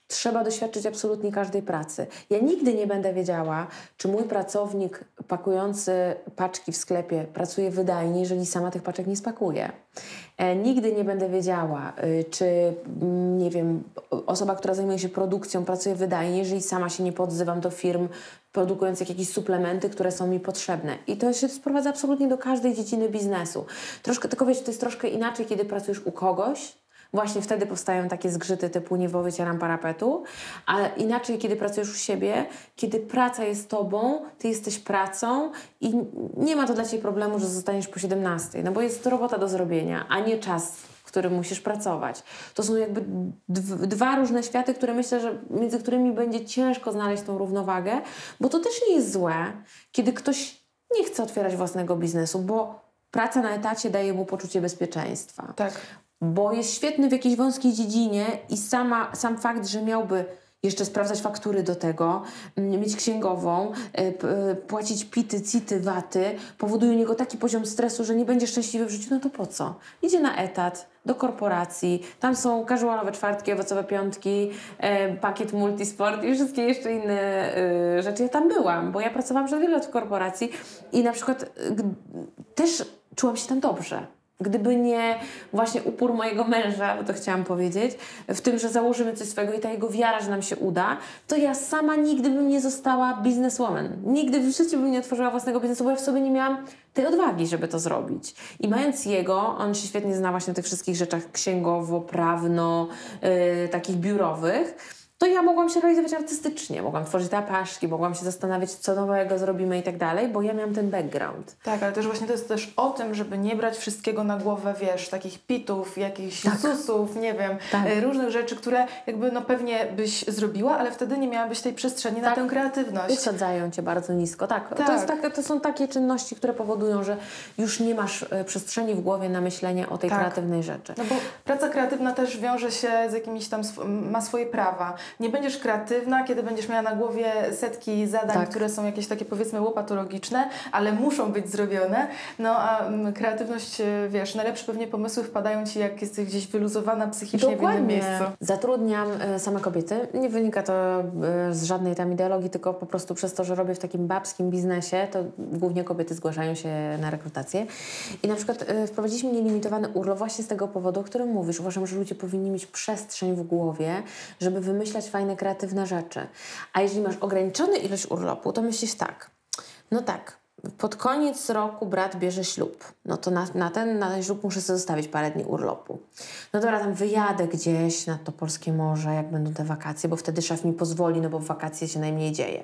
trzeba doświadczyć absolutnie każdej pracy. Ja nigdy nie będę wiedziała, czy mój pracownik pakujący paczki w sklepie pracuje wydajnie, jeżeli sama tych paczek nie spakuje. E, nigdy nie będę wiedziała, y, czy, mm, nie wiem, osoba, która zajmuje się produkcją, pracuje wydajnie, jeżeli sama się nie podzywam do firm produkujących jakieś suplementy, które są mi potrzebne. I to się sprowadza absolutnie do każdej dziedziny biznesu. Troszkę, tylko wiesz, to jest troszkę inaczej, kiedy pracujesz u kogoś, Właśnie wtedy powstają takie zgrzyty typu nie wycieram parapetu, ale inaczej, kiedy pracujesz u siebie, kiedy praca jest tobą, ty jesteś pracą i nie ma to dla ciebie problemu, że zostaniesz po 17, no bo jest to robota do zrobienia, a nie czas którym musisz pracować. To są jakby dwa różne światy, które myślę, że między którymi będzie ciężko znaleźć tą równowagę, bo to też nie jest złe, kiedy ktoś nie chce otwierać własnego biznesu, bo praca na etacie daje mu poczucie bezpieczeństwa. Tak bo jest świetny w jakiejś wąskiej dziedzinie i sama, sam fakt, że miałby jeszcze sprawdzać faktury do tego, mm, mieć księgową, e, e, płacić pity, city, waty, powoduje u niego taki poziom stresu, że nie będzie szczęśliwy w życiu, no to po co? Idzie na etat, do korporacji, tam są casualowe czwartki, owocowe piątki, e, pakiet multisport i wszystkie jeszcze inne rzeczy. Ja tam byłam, bo ja pracowałam przez wiele lat w korporacji i na przykład też czułam się tam dobrze. Gdyby nie właśnie upór mojego męża, bo to chciałam powiedzieć, w tym, że założymy coś swojego i ta jego wiara, że nam się uda, to ja sama nigdy bym nie została bizneswoman. Nigdy w życiu bym nie otworzyła własnego biznesu, bo ja w sobie nie miałam tej odwagi, żeby to zrobić. I mając jego, on się świetnie zna właśnie na tych wszystkich rzeczach księgowo, prawno, yy, takich biurowych, to ja mogłam się realizować artystycznie, mogłam tworzyć apaszki, mogłam się zastanawiać, co nowego zrobimy i tak dalej, bo ja miałam ten background. Tak, ale też właśnie to jest też o tym, żeby nie brać wszystkiego na głowę, wiesz, takich pitów, jakichś tak. susów, nie wiem, tak. E, różnych rzeczy, które jakby no pewnie byś zrobiła, ale wtedy nie miałabyś tej przestrzeni tak. na tę kreatywność. Usadzają Cię bardzo nisko, tak. tak. To, jest tak, to są takie czynności, które powodują, że już nie masz e, przestrzeni w głowie na myślenie o tej tak. kreatywnej rzeczy. No bo praca kreatywna też wiąże się z jakimiś tam, ma swoje prawa nie będziesz kreatywna, kiedy będziesz miała na głowie setki zadań, tak. które są jakieś takie powiedzmy łopatologiczne, ale muszą być zrobione. No a mm, kreatywność, e, wiesz, najlepsze pewnie pomysły wpadają Ci, jak jesteś gdzieś wyluzowana psychicznie Dokładnie. w innym miejscu. Zatrudniam y, same kobiety. Nie wynika to y, z żadnej tam ideologii, tylko po prostu przez to, że robię w takim babskim biznesie, to głównie kobiety zgłaszają się na rekrutację. I na przykład wprowadziliśmy nielimitowany urlop właśnie z tego powodu, o którym mówisz. Uważam, że ludzie powinni mieć przestrzeń w głowie, żeby wymyślać wymyślać fajne, kreatywne rzeczy. A jeżeli masz ograniczony ilość urlopu, to myślisz tak, no tak, pod koniec roku brat bierze ślub. No to na, na, ten, na ten ślub muszę sobie zostawić parę dni urlopu. No dobra, tam wyjadę gdzieś nad to polskie morze, jak będą te wakacje, bo wtedy szef mi pozwoli, no bo w wakacje się najmniej dzieje.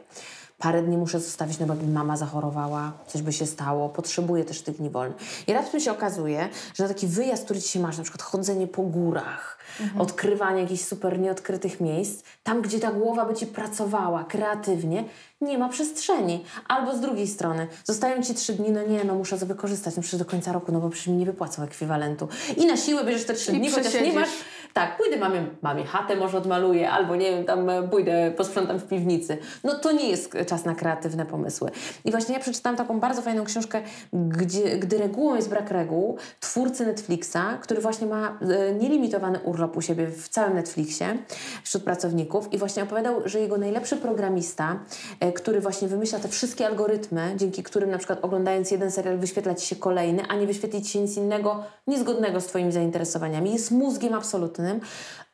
Parę dni muszę zostawić, no bo jakby mama zachorowała, coś by się stało, potrzebuję też tych dni wolnych. I raptem się okazuje, że na taki wyjazd, który dzisiaj masz, na przykład chodzenie po górach, mhm. odkrywanie jakichś super nieodkrytych miejsc, tam gdzie ta głowa by ci pracowała kreatywnie, nie ma przestrzeni. Albo z drugiej strony, zostają ci trzy dni, no nie, no muszę to wykorzystać, no przecież do końca roku, no bo przecież mi nie wypłacą ekwiwalentu. I na siłę bierzesz te trzy dni, chociaż nie masz tak, pójdę mamie, mamie chatę może odmaluję, albo nie wiem, tam e, pójdę, posprzątam w piwnicy. No to nie jest czas na kreatywne pomysły. I właśnie ja przeczytałam taką bardzo fajną książkę, gdzie, gdy regułą jest brak reguł, twórcy Netflixa, który właśnie ma e, nielimitowany urlop u siebie w całym Netflixie wśród pracowników i właśnie opowiadał, że jego najlepszy programista, e, który właśnie wymyśla te wszystkie algorytmy, dzięki którym na przykład oglądając jeden serial wyświetla Ci się kolejny, a nie wyświetlić się nic innego niezgodnego z Twoimi zainteresowaniami, jest mózgiem absolutnym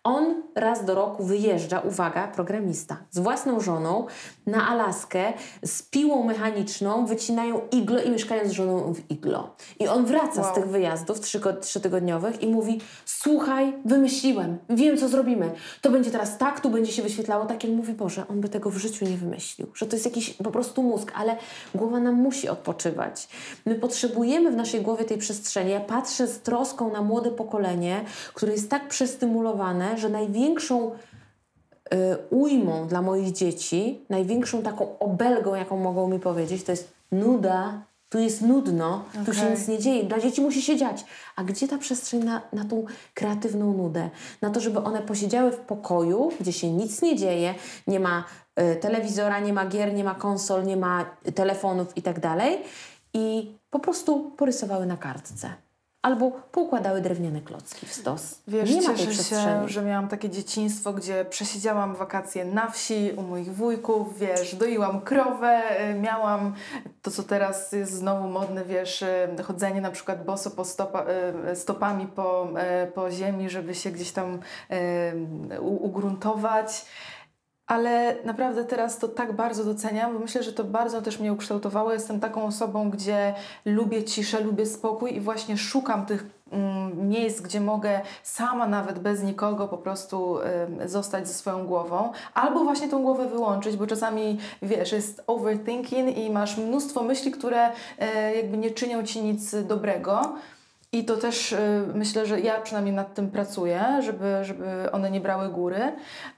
On raz do roku wyjeżdża, uwaga, programista, z własną żoną na Alaskę z piłą mechaniczną, wycinają iglo i mieszkają z żoną w iglo. I on wraca wow. z tych wyjazdów trzy, trzytygodniowych i mówi: Słuchaj, wymyśliłem, wiem co zrobimy. To będzie teraz tak, tu będzie się wyświetlało tak. I on mówi: Boże, on by tego w życiu nie wymyślił, że to jest jakiś po prostu mózg, ale głowa nam musi odpoczywać. My potrzebujemy w naszej głowie tej przestrzeni. Ja patrzę z troską na młode pokolenie, które jest tak przestymulowane, że największą ujmą dla moich dzieci, największą taką obelgą, jaką mogą mi powiedzieć, to jest nuda, tu jest nudno, okay. tu się nic nie dzieje. Dla dzieci musi się dziać. A gdzie ta przestrzeń na, na tą kreatywną nudę? Na to, żeby one posiedziały w pokoju, gdzie się nic nie dzieje, nie ma y, telewizora, nie ma gier, nie ma konsol, nie ma telefonów i tak dalej. I po prostu porysowały na kartce albo poukładały drewniane klocki w stos. Wiesz, nie ma tej przestrzeni. się, że miałam takie dzieciństwo, gdzie przesiedziałam wakacje na wsi u moich wujków, wiesz, doiłam krowę, y, miałam to, co teraz jest znowu modne, wiesz, y, chodzenie na przykład boso po stopa, y, stopami po, po ziemi, żeby się gdzieś tam ugruntować ale naprawdę teraz to tak bardzo doceniam, bo myślę, że to bardzo też mnie ukształtowało. Jestem taką osobą, gdzie lubię ciszę, lubię spokój i właśnie szukam tych mm, miejsc, gdzie mogę sama nawet bez nikogo po prostu y, zostać ze swoją głową, albo właśnie tą głowę wyłączyć, bo czasami wiesz, jest overthinking i masz mnóstwo myśli, które y, jakby nie czynią ci nic dobrego. I to też y, myślę, że ja przynajmniej nad tym pracuję, żeby, żeby one nie brały góry,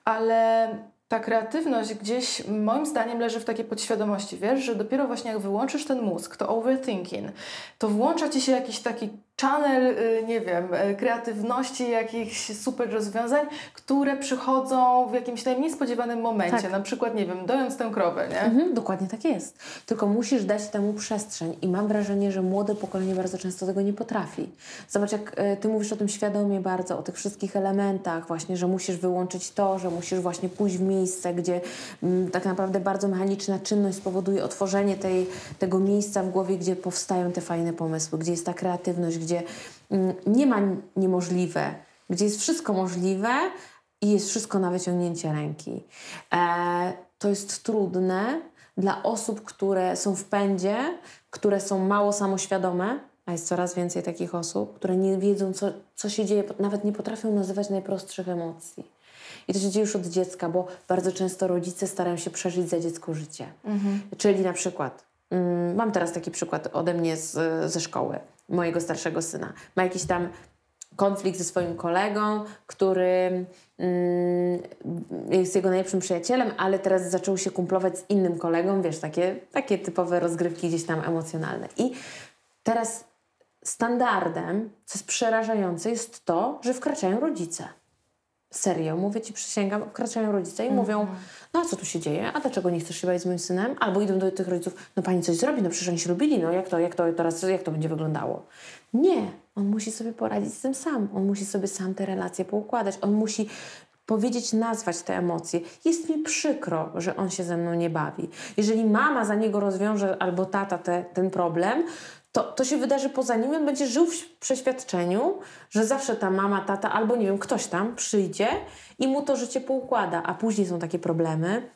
ale ta kreatywność gdzieś moim zdaniem leży w takiej podświadomości, wiesz, że dopiero właśnie jak wyłączysz ten mózg, to overthinking, to włącza ci się jakiś taki channel, y, nie wiem, y, kreatywności, jakichś super rozwiązań, które przychodzą w jakimś najmniej spodziewanym momencie. Tak. Na przykład, nie wiem, dojąc tę krowę, nie? Mhm, dokładnie tak jest. Tylko musisz dać temu przestrzeń i mam wrażenie, że młode pokolenie bardzo często tego nie potrafi. Zobacz, jak y, ty mówisz o tym świadomie bardzo, o tych wszystkich elementach właśnie, że musisz wyłączyć to, że musisz właśnie pójść w miejsce, gdzie m, mm, tak naprawdę bardzo mechaniczna czynność spowoduje otworzenie tej, tego miejsca w głowie, gdzie powstają te fajne pomysły, gdzie jest ta kreatywność, gdzie gdzie mm, nie ma niemożliwe, gdzie jest wszystko możliwe i jest wszystko na wyciągnięcie ręki. E, to jest trudne dla osób, które są w pędzie, które są mało samoświadome, a jest coraz więcej takich osób, które nie wiedzą, co, co się dzieje, nawet nie potrafią nazywać najprostszych emocji. I to się dzieje już od dziecka, bo bardzo często rodzice starają się przeżyć za dziecko życie. Mhm. Czyli na przykład, mm, mam teraz taki przykład ode mnie z, ze szkoły mojego starszego syna. Ma jakiś tam konflikt ze swoim kolegą, który mm, jest jego najlepszym przyjacielem, ale teraz zaczął się kumplować z innym kolegą, wiesz, takie, takie typowe rozgrywki gdzieś tam emocjonalne. I teraz standardem, co jest przerażające, jest to, że wkraczają rodzice. Serio, mówię ci, przysięgam, wkraczają rodzice i mm -hmm. mówią, no a co tu się dzieje? A dlaczego nie chcesz się bawić z moim synem? Albo idą do tych rodziców, no pani coś zrobi, no przecież oni się lubili, no jak to, jak to teraz, jak to będzie wyglądało? Nie, on musi sobie poradzić z tym sam. On musi sobie sam te relacje poukładać. On musi powiedzieć, nazwać te emocje. Jest mi przykro, że on się ze mną nie bawi. Jeżeli mama za niego rozwiąże albo tata te, ten problem, to, to się wydarzy poza nim. On będzie żył w przeświadczeniu, że zawsze ta mama, tata albo nie wiem, ktoś tam przyjdzie i mu to życie poukłada. A później są takie problemy,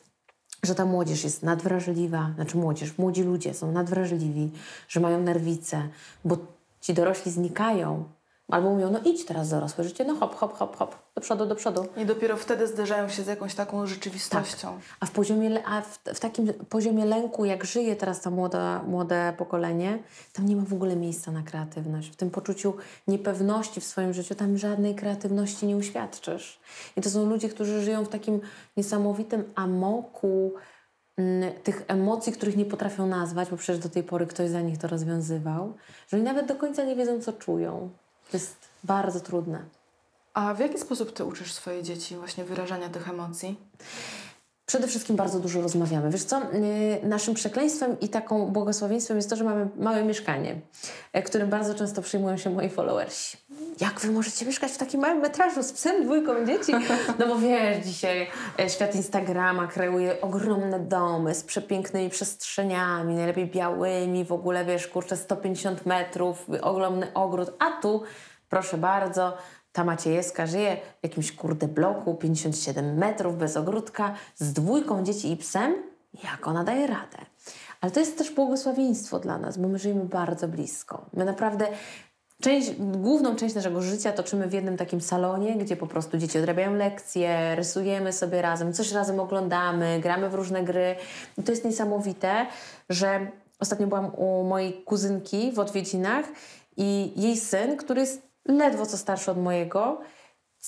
że ta młodzież jest nadwrażliwa, znaczy młodzież, młodzi ludzie są nadwrażliwi, że mają nerwice, bo ci dorośli znikają, Albo mówią, no idź teraz dorosłe życie, no hop, hop, hop, hop, do przodu, do przodu. I dopiero wtedy zderzają się z jakąś taką rzeczywistością. Tak. A, w, poziomie, a w, w, takim poziomie lęku, jak żyje teraz to młoda, młode pokolenie, tam nie ma w ogóle miejsca na kreatywność. W tym poczuciu niepewności w swoim życiu tam żadnej kreatywności nie uświadczysz. I to są ludzie, którzy żyją w takim niesamowitym amoku, mm, tych emocji, których nie potrafią nazwać, bo przecież do tej pory ktoś za nich to rozwiązywał, że oni nawet do końca nie wiedzą, co czują. To jest bardzo trudne. A w jaki sposób ty uczysz swoje dzieci właśnie wyrażania tych emocji? Przede wszystkim bardzo dużo rozmawiamy. Wiesz co, y, naszym przekleństwem i taką błogosławieństwem jest to, że mamy małe mieszkanie, e, którym bardzo często przyjmują się moi followersi. Jak wy możecie mieszkać w takim małym metrażu z psem, dwójką dzieci? No bo wiesz, dzisiaj e, świat Instagrama kreuje ogromne domy z przepięknymi przestrzeniami, najlepiej białymi, w ogóle wiesz, kurczę, 150 metrów, ogromny ogród, a tu, proszę bardzo, ta Maciejewska żyje w jakimś kurde bloku, 57 metrów, bez ogródka, z dwójką dzieci i psem. Jak ona daje radę? Ale to jest też błogosławieństwo dla nas, bo my żyjemy bardzo blisko. My naprawdę Część, główną część naszego życia toczymy w jednym takim salonie, gdzie po prostu dzieci odrabiają lekcje, rysujemy sobie razem, coś razem oglądamy, gramy w różne gry. I to jest niesamowite, że ostatnio byłam u mojej kuzynki w odwiedzinach i jej syn, który jest ledwo co starszy od mojego,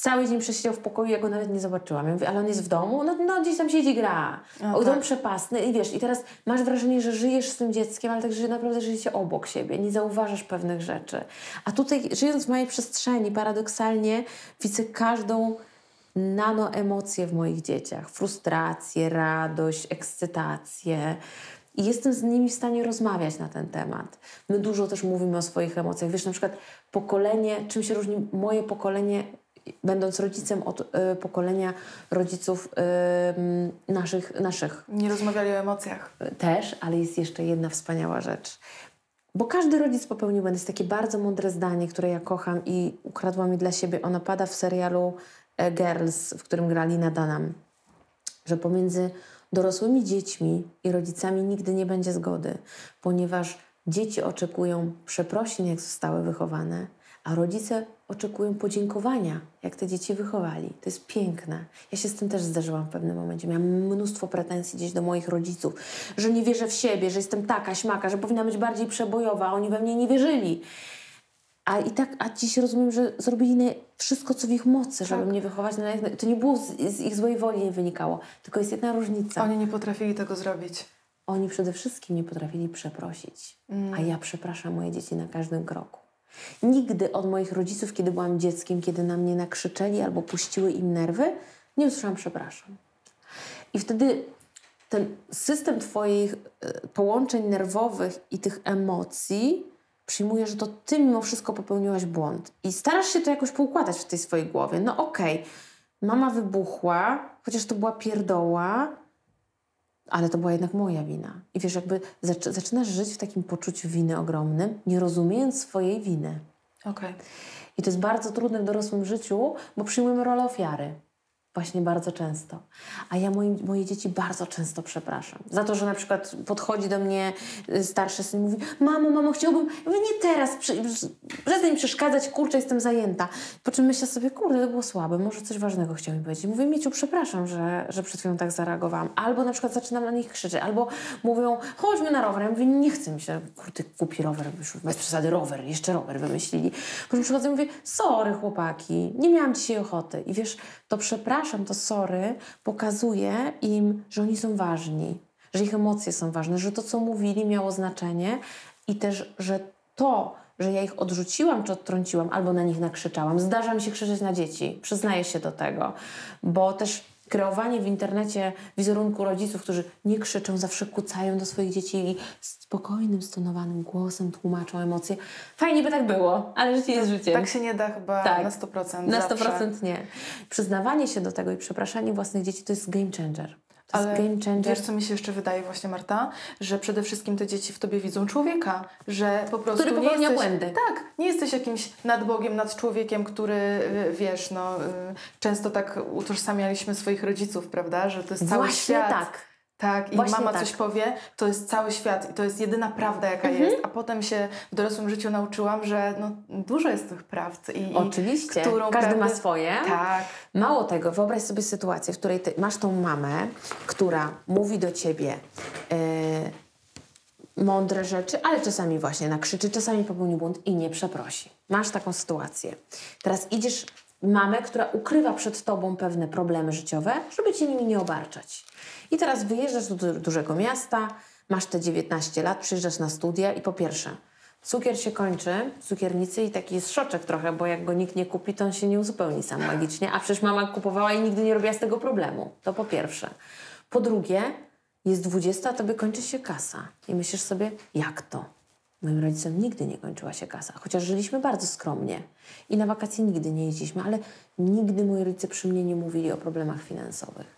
cały dzień przesiedział w pokoju, ja go nawet nie zobaczyłam. Ja mówię, ale on jest w domu? No, no gdzieś tam siedzi, gra. O, dom tak. przepasny i wiesz, i teraz masz wrażenie, że żyjesz z tym dzieckiem, ale także naprawdę żyjecie obok siebie, nie zauważasz pewnych rzeczy. A tutaj, żyjąc w mojej przestrzeni, paradoksalnie widzę każdą nano emocje w moich dzieciach. Frustrację, radość, ekscytację, i jestem z nimi w stanie rozmawiać na ten temat. My dużo też mówimy o swoich emocjach. Wiesz, na przykład pokolenie, czym się różni moje pokolenie, będąc rodzicem od y, pokolenia rodziców y, naszych, naszych. Nie rozmawiali o emocjach. Też, ale jest jeszcze jedna wspaniała rzecz. Bo każdy rodzic popełnił błędy. Jest takie bardzo mądre zdanie, które ja kocham i ukradłam mi dla siebie. Ona pada w serialu e, Girls, w którym grali Nadanam. Że pomiędzy dorosłymi dziećmi i rodzicami nigdy nie będzie zgody, ponieważ dzieci oczekują przeprosin, jak zostały wychowane, a rodzice oczekują podziękowania, jak te dzieci wychowali. To jest piękne. Ja się z tym też zdarzyłam w pewnym momencie. Miałam mnóstwo pretensji gdzieś do moich rodziców, że nie wierzę w siebie, że jestem taka śmaka, że powinna być bardziej przebojowa, a oni we mnie nie wierzyli. A i tak, a dziś rozumiem, że zrobili wszystko, co w ich mocy, żeby tak. mnie wychować. To nie było z, z, ich złej woli nie wynikało, tylko jest jedna różnica. Oni nie potrafili tego zrobić. Oni przede wszystkim nie potrafili przeprosić, mm. a ja przepraszam moje dzieci na każdym kroku. Nigdy od moich rodziców, kiedy byłam dzieckiem, kiedy na mnie nakrzyczeli albo puściły im nerwy, nie usłyszałam przepraszam. I wtedy ten system Twoich e, połączeń nerwowych i tych emocji przyjmuje, że to Ty mimo wszystko popełniłaś błąd. I starasz się to jakoś poukładać w tej swojej głowie. No okej, okay, mama wybuchła, chociaż to była pierdoła, ale to była jednak moja wina. I wiesz, jakby zaczynasz żyć w takim poczuciu winy ogromnym, nie rozumiejąc swojej winy. Okay. I to jest bardzo trudne w dorosłym życiu, bo przyjmujemy rolę ofiary. Właśnie bardzo często. A ja moi, moje dzieci bardzo często przepraszam. Za to, że na przykład podchodzi do mnie y, starszy syn i mówi Mamo, mamo, chciałbym... mówię, nie teraz, przy, przestań mi przeszkadzać, kurczę, jestem zajęta. Po czym myślę sobie, kurde, to było słabe, może coś ważnego chciał mi powiedzieć. Mówię, Mieciu, przepraszam, że, że przed chwilą tak zareagowałam. Albo na przykład zaczynam na nich krzyczeć, albo mówią, chodźmy na rower. Ja mówię, nie chcę mi się, kurde, kupi rower, już bez przesady rower, jeszcze rower wymyślili. Po czym przychodzę i mówię, sorry chłopaki, nie miałam dzisiaj ochoty. I wiesz, to przepraszam, to sorry pokazuje im, że oni są ważni, że ich emocje są ważne, że to, co mówili, miało znaczenie i też, że to, że ja ich odrzuciłam czy odtrąciłam albo na nich nakrzyczałam. Zdarza mi się krzyczeć na dzieci, przyznaję się do tego, bo też kreowanie w internecie wizerunku rodziców, którzy nie krzyczą, zawsze kucają do swoich dzieci i spokojnym, stonowanym głosem tłumaczą emocje. Fajnie by tak było, ale życie jest życiem. Tak się nie da chyba tak, na 100%. Na 100% zawsze. nie. Przyznawanie się do tego i przepraszanie własnych dzieci to jest game changer. To Ale game changer. wiesz, co mi się jeszcze wydaje właśnie, Marta? Że przede wszystkim te dzieci w tobie widzą człowieka, że po prostu który nie jesteś, błędy. Tak, nie jesteś jakimś nad Bogiem, nad człowiekiem, który, y, wiesz, no, y, często tak utożsamialiśmy swoich rodziców, prawda? Że to jest cały Właśnie świat. tak. Tak, i Właśnie mama tak. coś powie, to jest cały świat i to jest jedyna prawda, jaka mhm. jest. A potem się w dorosłym życiu nauczyłam, że no, dużo jest tych prawd. I, Oczywiście, którą każdy prawdy... ma swoje. Tak. Mało tego, wyobraź sobie sytuację, w której masz tą mamę, która mówi do ciebie yy, mądre rzeczy, ale czasami właśnie nakrzyczy, czasami popełni błąd i nie przeprosi. Masz taką sytuację. Teraz idziesz mamę, która ukrywa przed tobą pewne problemy życiowe, żeby cię nimi nie obarczać. I teraz wyjeżdżasz do dużego miasta, masz te 19 lat, przyjeżdżasz na studia i po pierwsze, cukier się kończy cukiernicy i taki jest szoczek trochę, bo jak go nikt nie kupi, to on się nie uzupełni sam magicznie, a przecież mama kupowała i nigdy nie robiła z tego problemu. To po pierwsze. Po drugie, jest 20, a tobie kończy się kasa. I myślisz sobie, jak to? Moim rodzicom nigdy nie kończyła się kasa, chociaż żyliśmy bardzo skromnie i na wakacje nigdy nie jeździliśmy, ale nigdy moi rodzice przy mnie nie mówili o problemach finansowych.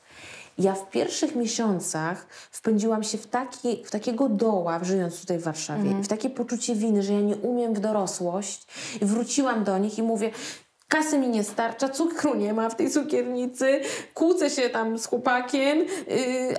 Ja w pierwszych miesiącach wpędziłam się w, taki, w takiego doła, żyjąc tutaj w Warszawie, mm. w takie poczucie winy, że ja nie umiem w dorosłość. I wróciłam do nich i mówię, kasy mi nie starcza, cukru nie ma w tej cukiernicy, kłócę się tam z chłopakiem, yy,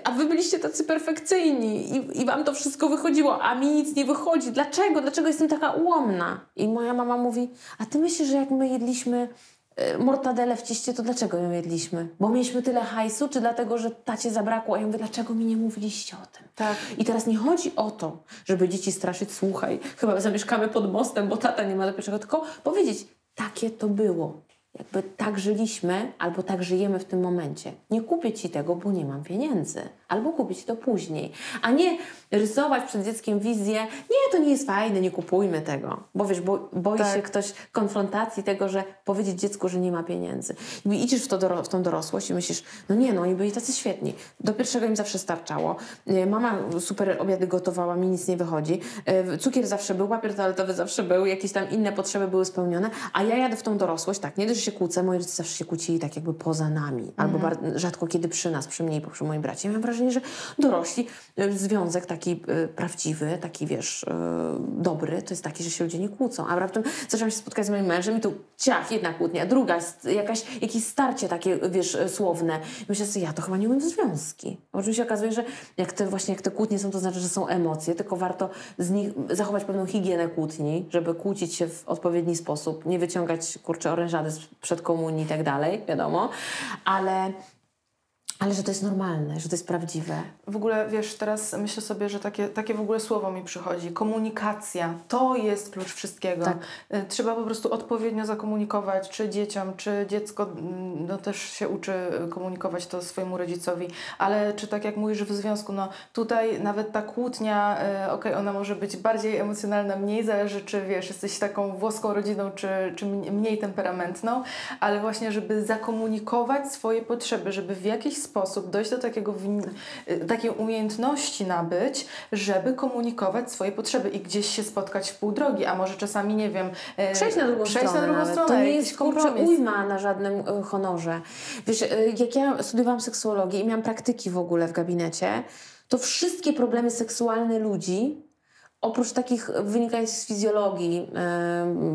a wy byliście tacy perfekcyjni i, i wam to wszystko wychodziło, a mi nic nie wychodzi. Dlaczego? Dlaczego jestem taka ułomna? I moja mama mówi, a ty myślisz, że jak my jedliśmy yy, mortadelę w cieście, to dlaczego ją jedliśmy? Bo mieliśmy tyle hajsu, czy dlatego, że tacie zabrakło? A ja mówię, dlaczego mi nie mówiliście o tym? Tak. I teraz nie chodzi o to, żeby dzieci straszyć, słuchaj, chyba zamieszkamy pod mostem, bo tata nie ma do pierwszego, tylko powiedzieć, takie to było. Jakby tak żyliśmy, albo tak żyjemy w tym momencie. Nie kupię ci tego, bo nie mam pieniędzy. Albo kupię ci to później. A nie rysować przed dzieckiem wizję, nie, to nie jest fajne, nie kupujmy tego. Bo wiesz, bo, boi Tak. się ktoś konfrontacji tego, że powiedzieć dziecku, że nie ma pieniędzy. I idziesz w, to doro- w tą dorosłość i myślisz, no nie, no oni byli tacy świetni. Do pierwszego im zawsze starczało. E, Mama super obiady gotowała, mi nic nie wychodzi. E, Cukier zawsze był, papier toaletowy zawsze był, jakieś tam inne potrzeby były spełnione. A ja jadę w tą dorosłość, tak, nie dość, że się kłócę, moi rodzice zawsze się kłócili tak jakby poza nami. Albo bar- rzadko kiedy przy nas, przy mnie i przy moim bracie. Ja mam wrażenie, że dorośli, e, związek taki e, prawdziwy, taki wiesz, e, dobry, to jest taki, że się ludzie nie kłócą. A raptem zaczęłam się spotkać z moim mężem i tu ciach, jedna kłótnia, druga, jakaś, jakieś starcie takie, wiesz, słowne. I myślę sobie, ja to chyba nie umiem w związki. Się okazuje, że jak te właśnie, jak te kłótnie są, to znaczy, że są emocje, tylko warto z nich zachować pewną higienę kłótni, żeby kłócić się w odpowiedni sposób, nie wyciągać, kurczę, orężady z- przed komunii i tak dalej, wiadomo, ale, ale że to jest normalne, że to jest prawdziwe. W ogóle, wiesz, teraz myślę sobie, że takie, takie w ogóle słowo mi przychodzi. Komunikacja. To jest klucz wszystkiego. Tak. Y, Trzeba po prostu odpowiednio zakomunikować, czy dzieciom, czy dziecko mm, no, też się uczy komunikować to swojemu rodzicowi. Ale czy tak jak mówisz w związku, no tutaj nawet ta kłótnia, y, okej, ona może być bardziej emocjonalna, mniej zależy, czy wiesz, jesteś taką włoską rodziną, czy, czy mn- mniej temperamentną, ale właśnie, żeby zakomunikować swoje potrzeby, żeby w jakiś sposób dojść do takiego y, takiej umiejętności nabyć, żeby komunikować swoje potrzeby i gdzieś się spotkać w pół drogi, a może czasami, nie wiem, e, Przejść na drugą przejść stronę. na drugą stronę. To nie jest kurczę ujma na żadnym y, honorze. Wiesz, y, jak ja studiowałam seksuologię i miałam praktyki w ogóle w gabinecie, to wszystkie problemy seksualne ludzi, oprócz takich wynikających z fizjologii,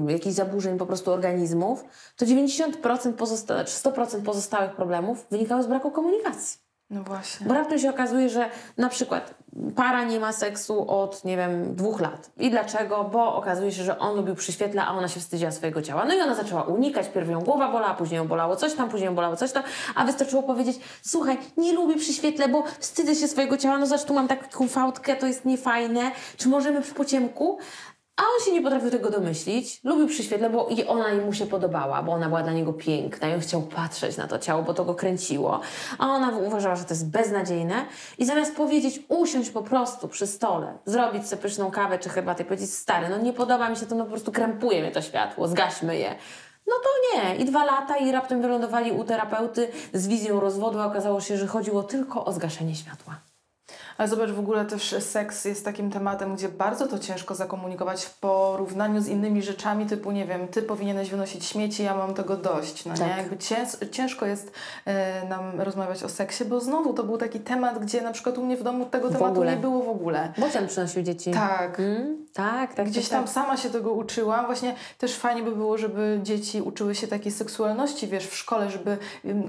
y, jakichś zaburzeń po prostu organizmów, to 90% pozosta- czy 100% pozostałych problemów wynikały z braku komunikacji. No właśnie. Bo raptem się okazuje, że na przykład para nie ma seksu od, nie wiem, dwóch lat. I dlaczego? Bo okazuje się, że on lubił przy świetle, a ona się wstydziła swojego ciała. No i ona zaczęła unikać, pierw ją głowa bolała, później ją bolało coś tam, później ją bolało coś tam, a wystarczyło powiedzieć, słuchaj, nie lubię przy świetle, bo wstydzę się swojego ciała, no zobacz, tu mam taką fałdkę, to jest niefajne, czy możemy w pociemku? A on się nie potrafił tego domyślić. Lubił przy świetle, bo i ona mu się podobała, bo ona była dla niego piękna i on chciał patrzeć na to ciało, bo to go kręciło. A ona uważała, że to jest beznadziejne i zamiast powiedzieć, usiąść po prostu przy stole, zrobić sobie pyszną kawę czy herbatę i powiedzieć, stary, no nie podoba mi się to, no po prostu krępuje mnie to światło, zgaśmy je. No to nie. I dwa lata i raptem wylądowali u terapeuty z wizją rozwodu, a okazało się, że chodziło tylko o zgaszenie światła. Ale zobacz, w ogóle też seks jest takim tematem, gdzie bardzo to ciężko zakomunikować w porównaniu z innymi rzeczami, typu, nie wiem, ty powinieneś wynosić śmieci, ja mam tego dość, no Tak. nie? Jakby cięż, ciężko jest e, nam rozmawiać o seksie, bo znowu to był taki temat, gdzie na przykład u mnie w domu tego W tematu ogóle. nie było w ogóle. Bocian przynosił dzieci. Tak. Mm, tak, tak. Gdzieś tak, tam sama się tego uczyłam. Właśnie też fajnie by było, żeby dzieci uczyły się takiej seksualności, wiesz, w szkole, żeby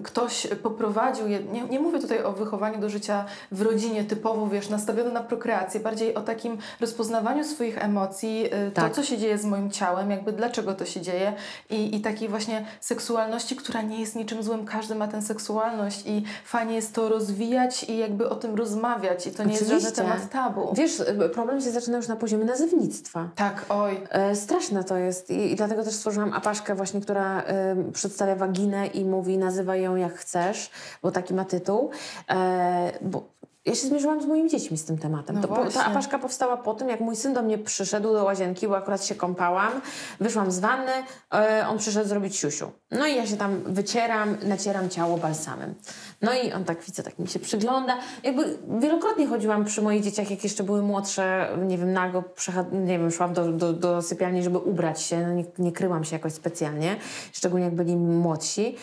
ktoś poprowadził je. Nie, nie mówię tutaj o wychowaniu do życia w rodzinie typowo, wiesz, nastawione na prokreację, bardziej o takim rozpoznawaniu swoich emocji, y, Tak. to, co się dzieje z moim ciałem, jakby dlaczego to się dzieje i, i takiej właśnie seksualności, która nie jest niczym złym. Każdy ma tę seksualność i fajnie jest to rozwijać i jakby o tym rozmawiać i to nie jest Oczywiście. żaden temat tabu. Wiesz, y, problem się zaczyna już na poziomie nazewnictwa. Tak, oj. E, straszne to jest I, i dlatego też stworzyłam apaszkę właśnie, która y, przedstawia waginę i mówi nazywaj ją jak chcesz, bo taki ma tytuł. E, bo ja się zmierzyłam z moimi dziećmi z tym tematem. No to, po, ta apaszka powstała po tym, jak mój syn do mnie przyszedł do łazienki, bo akurat się kąpałam, wyszłam z wanny, e, on przyszedł zrobić siusiu. No i ja się tam wycieram, nacieram ciało balsamem. No i on tak widzę, tak mi się przygląda. Jakby wielokrotnie chodziłam przy moich dzieciach, jak jeszcze były młodsze, nie wiem, nago, nie wiem, szłam do, do, do sypialni, żeby ubrać się, no nie, nie kryłam się jakoś specjalnie, szczególnie jak byli młodsi.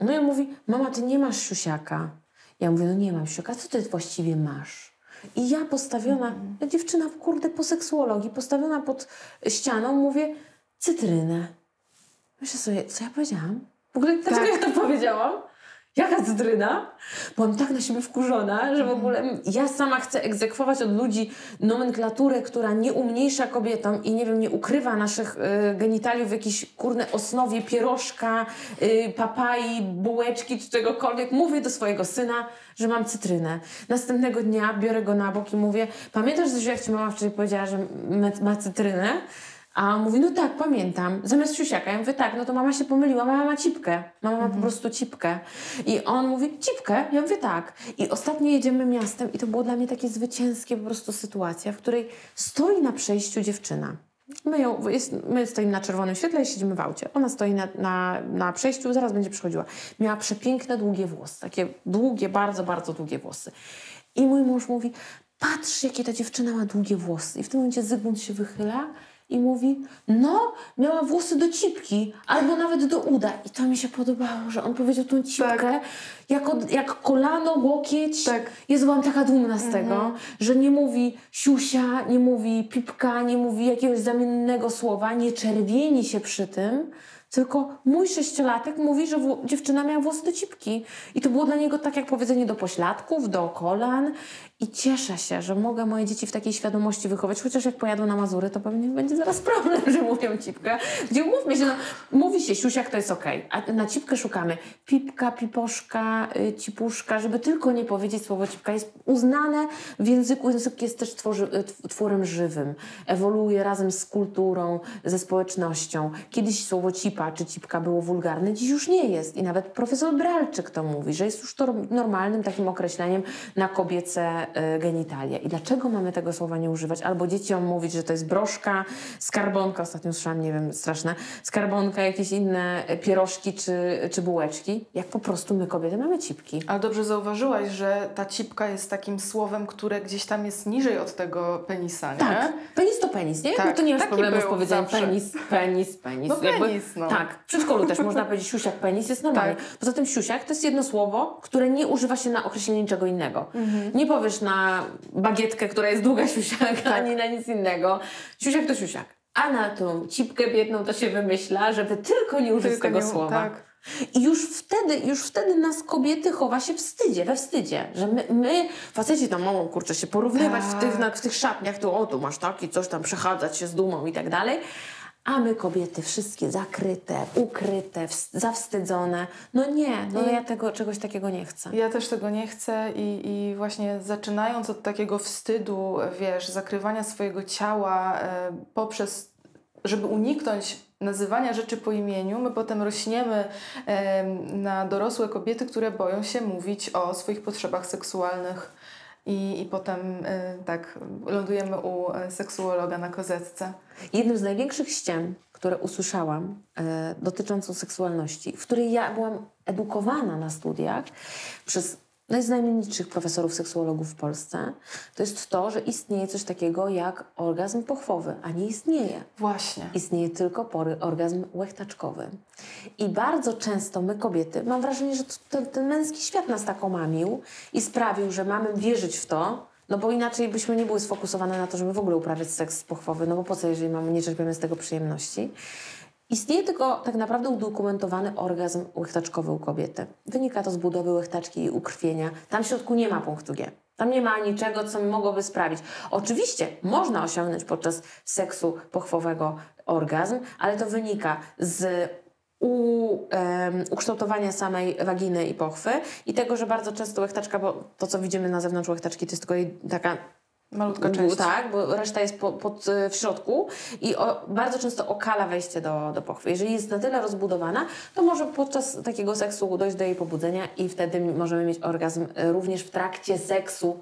No i on mówi, mama, ty nie masz siusiaka. Ja mówię, no nie mam siusiaka, co ty właściwie masz? I ja postawiona, ja dziewczyna, kurde, po seksuologii, postawiona pod ścianą, mówię, cytrynę. Myślę sobie, co ja powiedziałam? W ogóle dlaczego tak. ja to powiedziałam? Jaka cytryna? Byłam tak na siebie wkurzona, że w ogóle ja sama chcę egzekwować od ludzi nomenklaturę, która nie umniejsza kobietom i nie wiem, nie ukrywa naszych y, genitaliów w jakiejś kurne osnowie pierożka, y, papai, bułeczki czy czegokolwiek. Mówię do swojego syna, że mam cytrynę. Następnego dnia biorę go na bok i mówię, pamiętasz, że jak ci mama wczoraj powiedziała, że ma cytrynę? A on mówi, no tak, pamiętam. Zamiast siusiaka. Ja mówię, tak, no to mama się pomyliła, mama ma cipkę. Mama ma po mhm. prostu cipkę. I on mówi, cipkę? Ja mówię, tak. I ostatnio jedziemy miastem i to było dla mnie takie zwycięskie po prostu sytuacja, w której stoi na przejściu dziewczyna. My, ją, jest, my stoimy na czerwonym świetle i siedzimy w aucie. Ona stoi na, na, na przejściu, zaraz będzie przychodziła. Miała przepiękne, długie włosy. Takie długie, bardzo, bardzo długie włosy. I mój mąż mówi, patrz, jakie ta dziewczyna ma długie włosy. I w tym momencie Zygmunt się wychyla i mówi, no, miała włosy do cipki, albo nawet do uda. I to mi się podobało, że on powiedział tą cipkę, tak. jako, jak kolano, łokieć. Tak. Jezu, byłam taka dumna z tego, mhm. że nie mówi siusia, nie mówi pipka, nie mówi jakiegoś zamiennego słowa, nie czerwieni się przy tym, tylko mój sześciolatek mówi, że dziewczyna miała włosy do cipki. I to było dla niego tak jak powiedzenie do pośladków, do kolan. I cieszę się, że mogę moje dzieci w takiej świadomości wychować, chociaż jak pojadą na Mazury, to pewnie będzie zaraz problem, że mówią cipkę. Gdzie umówmy się, no, mówi się siusiak, to jest okej, okay. a na cipkę szukamy pipka, piposzka, y, cipuszka, żeby tylko nie powiedzieć słowo cipka. Jest uznane w języku, język jest też tworzy, twórem żywym, ewoluuje razem z kulturą, ze społecznością. Kiedyś słowo cipa czy cipka było wulgarne, dziś już nie jest. I nawet profesor Bralczyk to mówi, że jest już to normalnym takim określeniem na kobiece Y, genitalia. I dlaczego mamy tego słowa nie używać? Albo dzieciom mówić, że to jest broszka, skarbonka, ostatnio słyszałam, nie wiem, straszne, skarbonka, jakieś inne pierożki czy, czy bułeczki, jak po prostu my kobiety mamy cipki. Ale dobrze zauważyłaś, że ta cipka jest takim słowem, które gdzieś tam jest niżej od tego penisa, nie? Tak, penis to penis, nie? Tak, no to nie masz problemu z powiedzeniem penis, penis, penis. No Jakby, penis, no. Tak, w przedszkolu też można powiedzieć siusiak, penis, jest normalnie. Tak. Poza tym siusiak to jest jedno słowo, które nie używa się na określenie niczego innego. Mhm. Nie powiesz na bagietkę, która jest długa siusiak, tak. ani na nic innego. Siusiak to siusiak. A na tą cipkę biedną to się wymyśla, żeby tylko nie użyć tylko tego nie, słowa. Tak. I już wtedy, już wtedy nas kobiety chowa się wstydzie, we wstydzie, że my, my faceci tam mogą, kurczę, się porównywać tak. w, tych, na, w tych szatniach, tu o, tu masz taki, coś tam, przechadzać się z dumą i tak dalej, a my kobiety wszystkie zakryte, ukryte, zawstydzone. No nie, no ja tego, czegoś takiego nie chcę. Ja też tego nie chcę i, i właśnie zaczynając od takiego wstydu, wiesz, zakrywania swojego ciała e, poprzez, żeby uniknąć nazywania rzeczy po imieniu, my potem rośniemy e, na dorosłe kobiety, które boją się mówić o swoich potrzebach seksualnych i, i potem y, tak lądujemy u e, seksuologa na kozetce. Jednym z największych ścian, które usłyszałam y, dotyczącą seksualności, w której ja byłam edukowana na studiach przez najznamienitszych profesorów seksuologów w Polsce, to jest to, że istnieje coś takiego jak orgazm pochwowy, a nie istnieje. Właśnie. Istnieje tylko pory orgazm łechtaczkowy. I bardzo często my kobiety, mam wrażenie, że ten, ten męski świat nas tak omamił i sprawił, że mamy wierzyć w to, no bo inaczej byśmy nie były sfokusowane na to, żeby w ogóle uprawiać seks pochwowy, no bo po co, jeżeli mamy, nie czerpiemy z tego przyjemności. Istnieje tylko tak naprawdę udokumentowany orgazm łechtaczkowy u kobiety. Wynika to z budowy łechtaczki i ukrwienia. Tam w środku nie ma punktu G. Tam nie ma niczego, co mogłoby sprawić. Oczywiście można osiągnąć podczas seksu pochwowego orgazm, ale to wynika z u, um, ukształtowania samej waginy i pochwy i tego, że bardzo często łechtaczka, bo to co widzimy na zewnątrz łechtaczki to jest tylko taka Malutka część. Tak, bo reszta jest po, pod, e, w środku i o, bardzo często okala wejście do, do pochwy. Jeżeli jest na tyle rozbudowana, to może podczas takiego seksu dojść do jej pobudzenia i wtedy możemy mieć orgazm e, również w trakcie seksu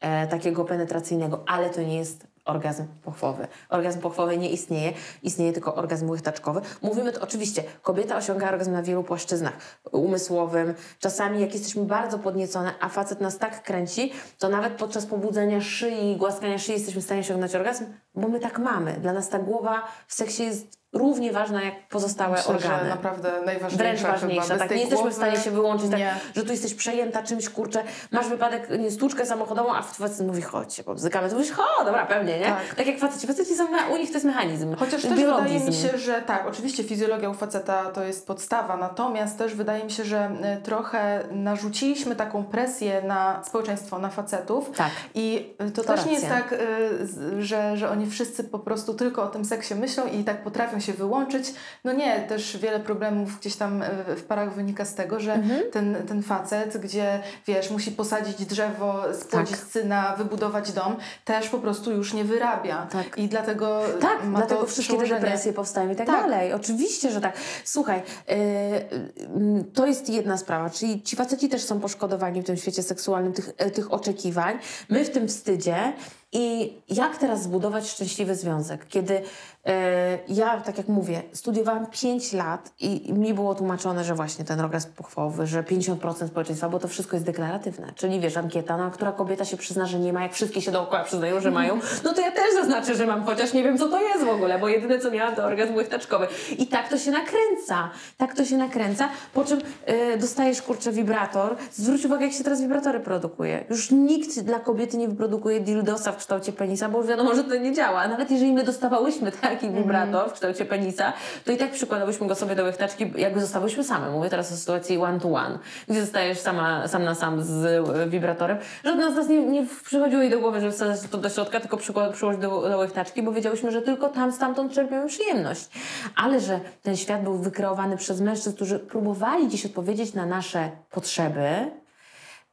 e, takiego penetracyjnego, ale to nie jest orgazm pochwowy. Orgazm pochwowy nie istnieje, istnieje tylko orgazm łychtaczkowy. Mówimy to oczywiście, kobieta osiąga orgazm na wielu płaszczyznach. Umysłowym, czasami jak jesteśmy bardzo podniecone, a facet nas tak kręci, to nawet podczas pobudzenia szyi, głaskania szyi jesteśmy w stanie osiągnąć orgazm, bo my tak mamy. Dla nas ta głowa w seksie jest równie ważna jak pozostałe Myślę, organy. Że naprawdę najważniejsza. Wręcz ważniejsza. Tak, nie jesteśmy głowy... w stanie się wyłączyć, tak, że tu jesteś przejęta czymś, kurczę, masz wypadek, nie, stłuczkę samochodową, a facet mówi, chodź się pobzykamy. To mówisz, ho, dobra, pewnie, nie? Tak. tak jak faceci. Faceci są, u nich to jest mechanizm. Chociaż też biologizm. wydaje mi się, że tak, oczywiście fizjologia u faceta to jest podstawa, natomiast też wydaje mi się, że y, trochę narzuciliśmy taką presję na społeczeństwo, na facetów. Tak. I y, to, To też nie jest racja. tak, z- że, że oni wszyscy po prostu tylko o tym seksie myślą i tak potrafią się wyłączyć. No nie, też wiele problemów gdzieś tam y, w parach wynika z tego, że Mhm. ten, ten facet, gdzie wiesz, musi posadzić drzewo, spłodzić Tak. syna, wybudować dom, też po prostu już nie wyrabia. Tak. I dlatego Tak, ma dlatego to wszystkie te depresje powstają i tak, Tak. dalej. Oczywiście, że tak. Słuchaj, yy, yy, to jest jedna sprawa, czyli ci faceci też są poszkodowani w tym świecie seksualnym, tych, e, tych oczekiwań. My w tym wstydzie i jak teraz zbudować szczęśliwy związek? Kiedy e, ja, tak jak mówię, studiowałam 5 lat i, mi było tłumaczone, że właśnie ten orgazm pochwowy, że 50% społeczeństwa, bo to wszystko jest deklaratywne. Czyli wiesz, ankieta, no, która kobieta się przyzna, że nie ma, jak wszystkie się dookoła przyznają, że mają, no to ja też zaznaczę, że mam, chociaż nie wiem, co to jest w ogóle, bo jedyne, co miałam, to orgazm łychtaczkowy. I tak to się nakręca. Tak to się nakręca, po czym e, dostajesz, kurczę, wibrator. Zwróć uwagę, jak się teraz wibratory produkuje. Już nikt dla kobiety nie wyprodukuje dildosa w kształcie penisa, bo już wiadomo, że to nie działa. Nawet jeżeli my dostawałyśmy taki wibrator w kształcie penisa, to i tak przykładałyśmy go sobie do łechtaczki, jakby zostałyśmy same. Mówię teraz o sytuacji one to one, gdzie zostajesz sama, sam na sam z e, wibratorem. Żadna z nas nie, nie przychodziło jej do głowy, żeby wsadzać to do środka, tylko przyłożyć do, do łechtaczki, bo wiedziałyśmy, że tylko tam, stamtąd czerpiemy przyjemność. Ale że ten świat był wykreowany przez mężczyzn, którzy próbowali dziś odpowiedzieć na nasze potrzeby,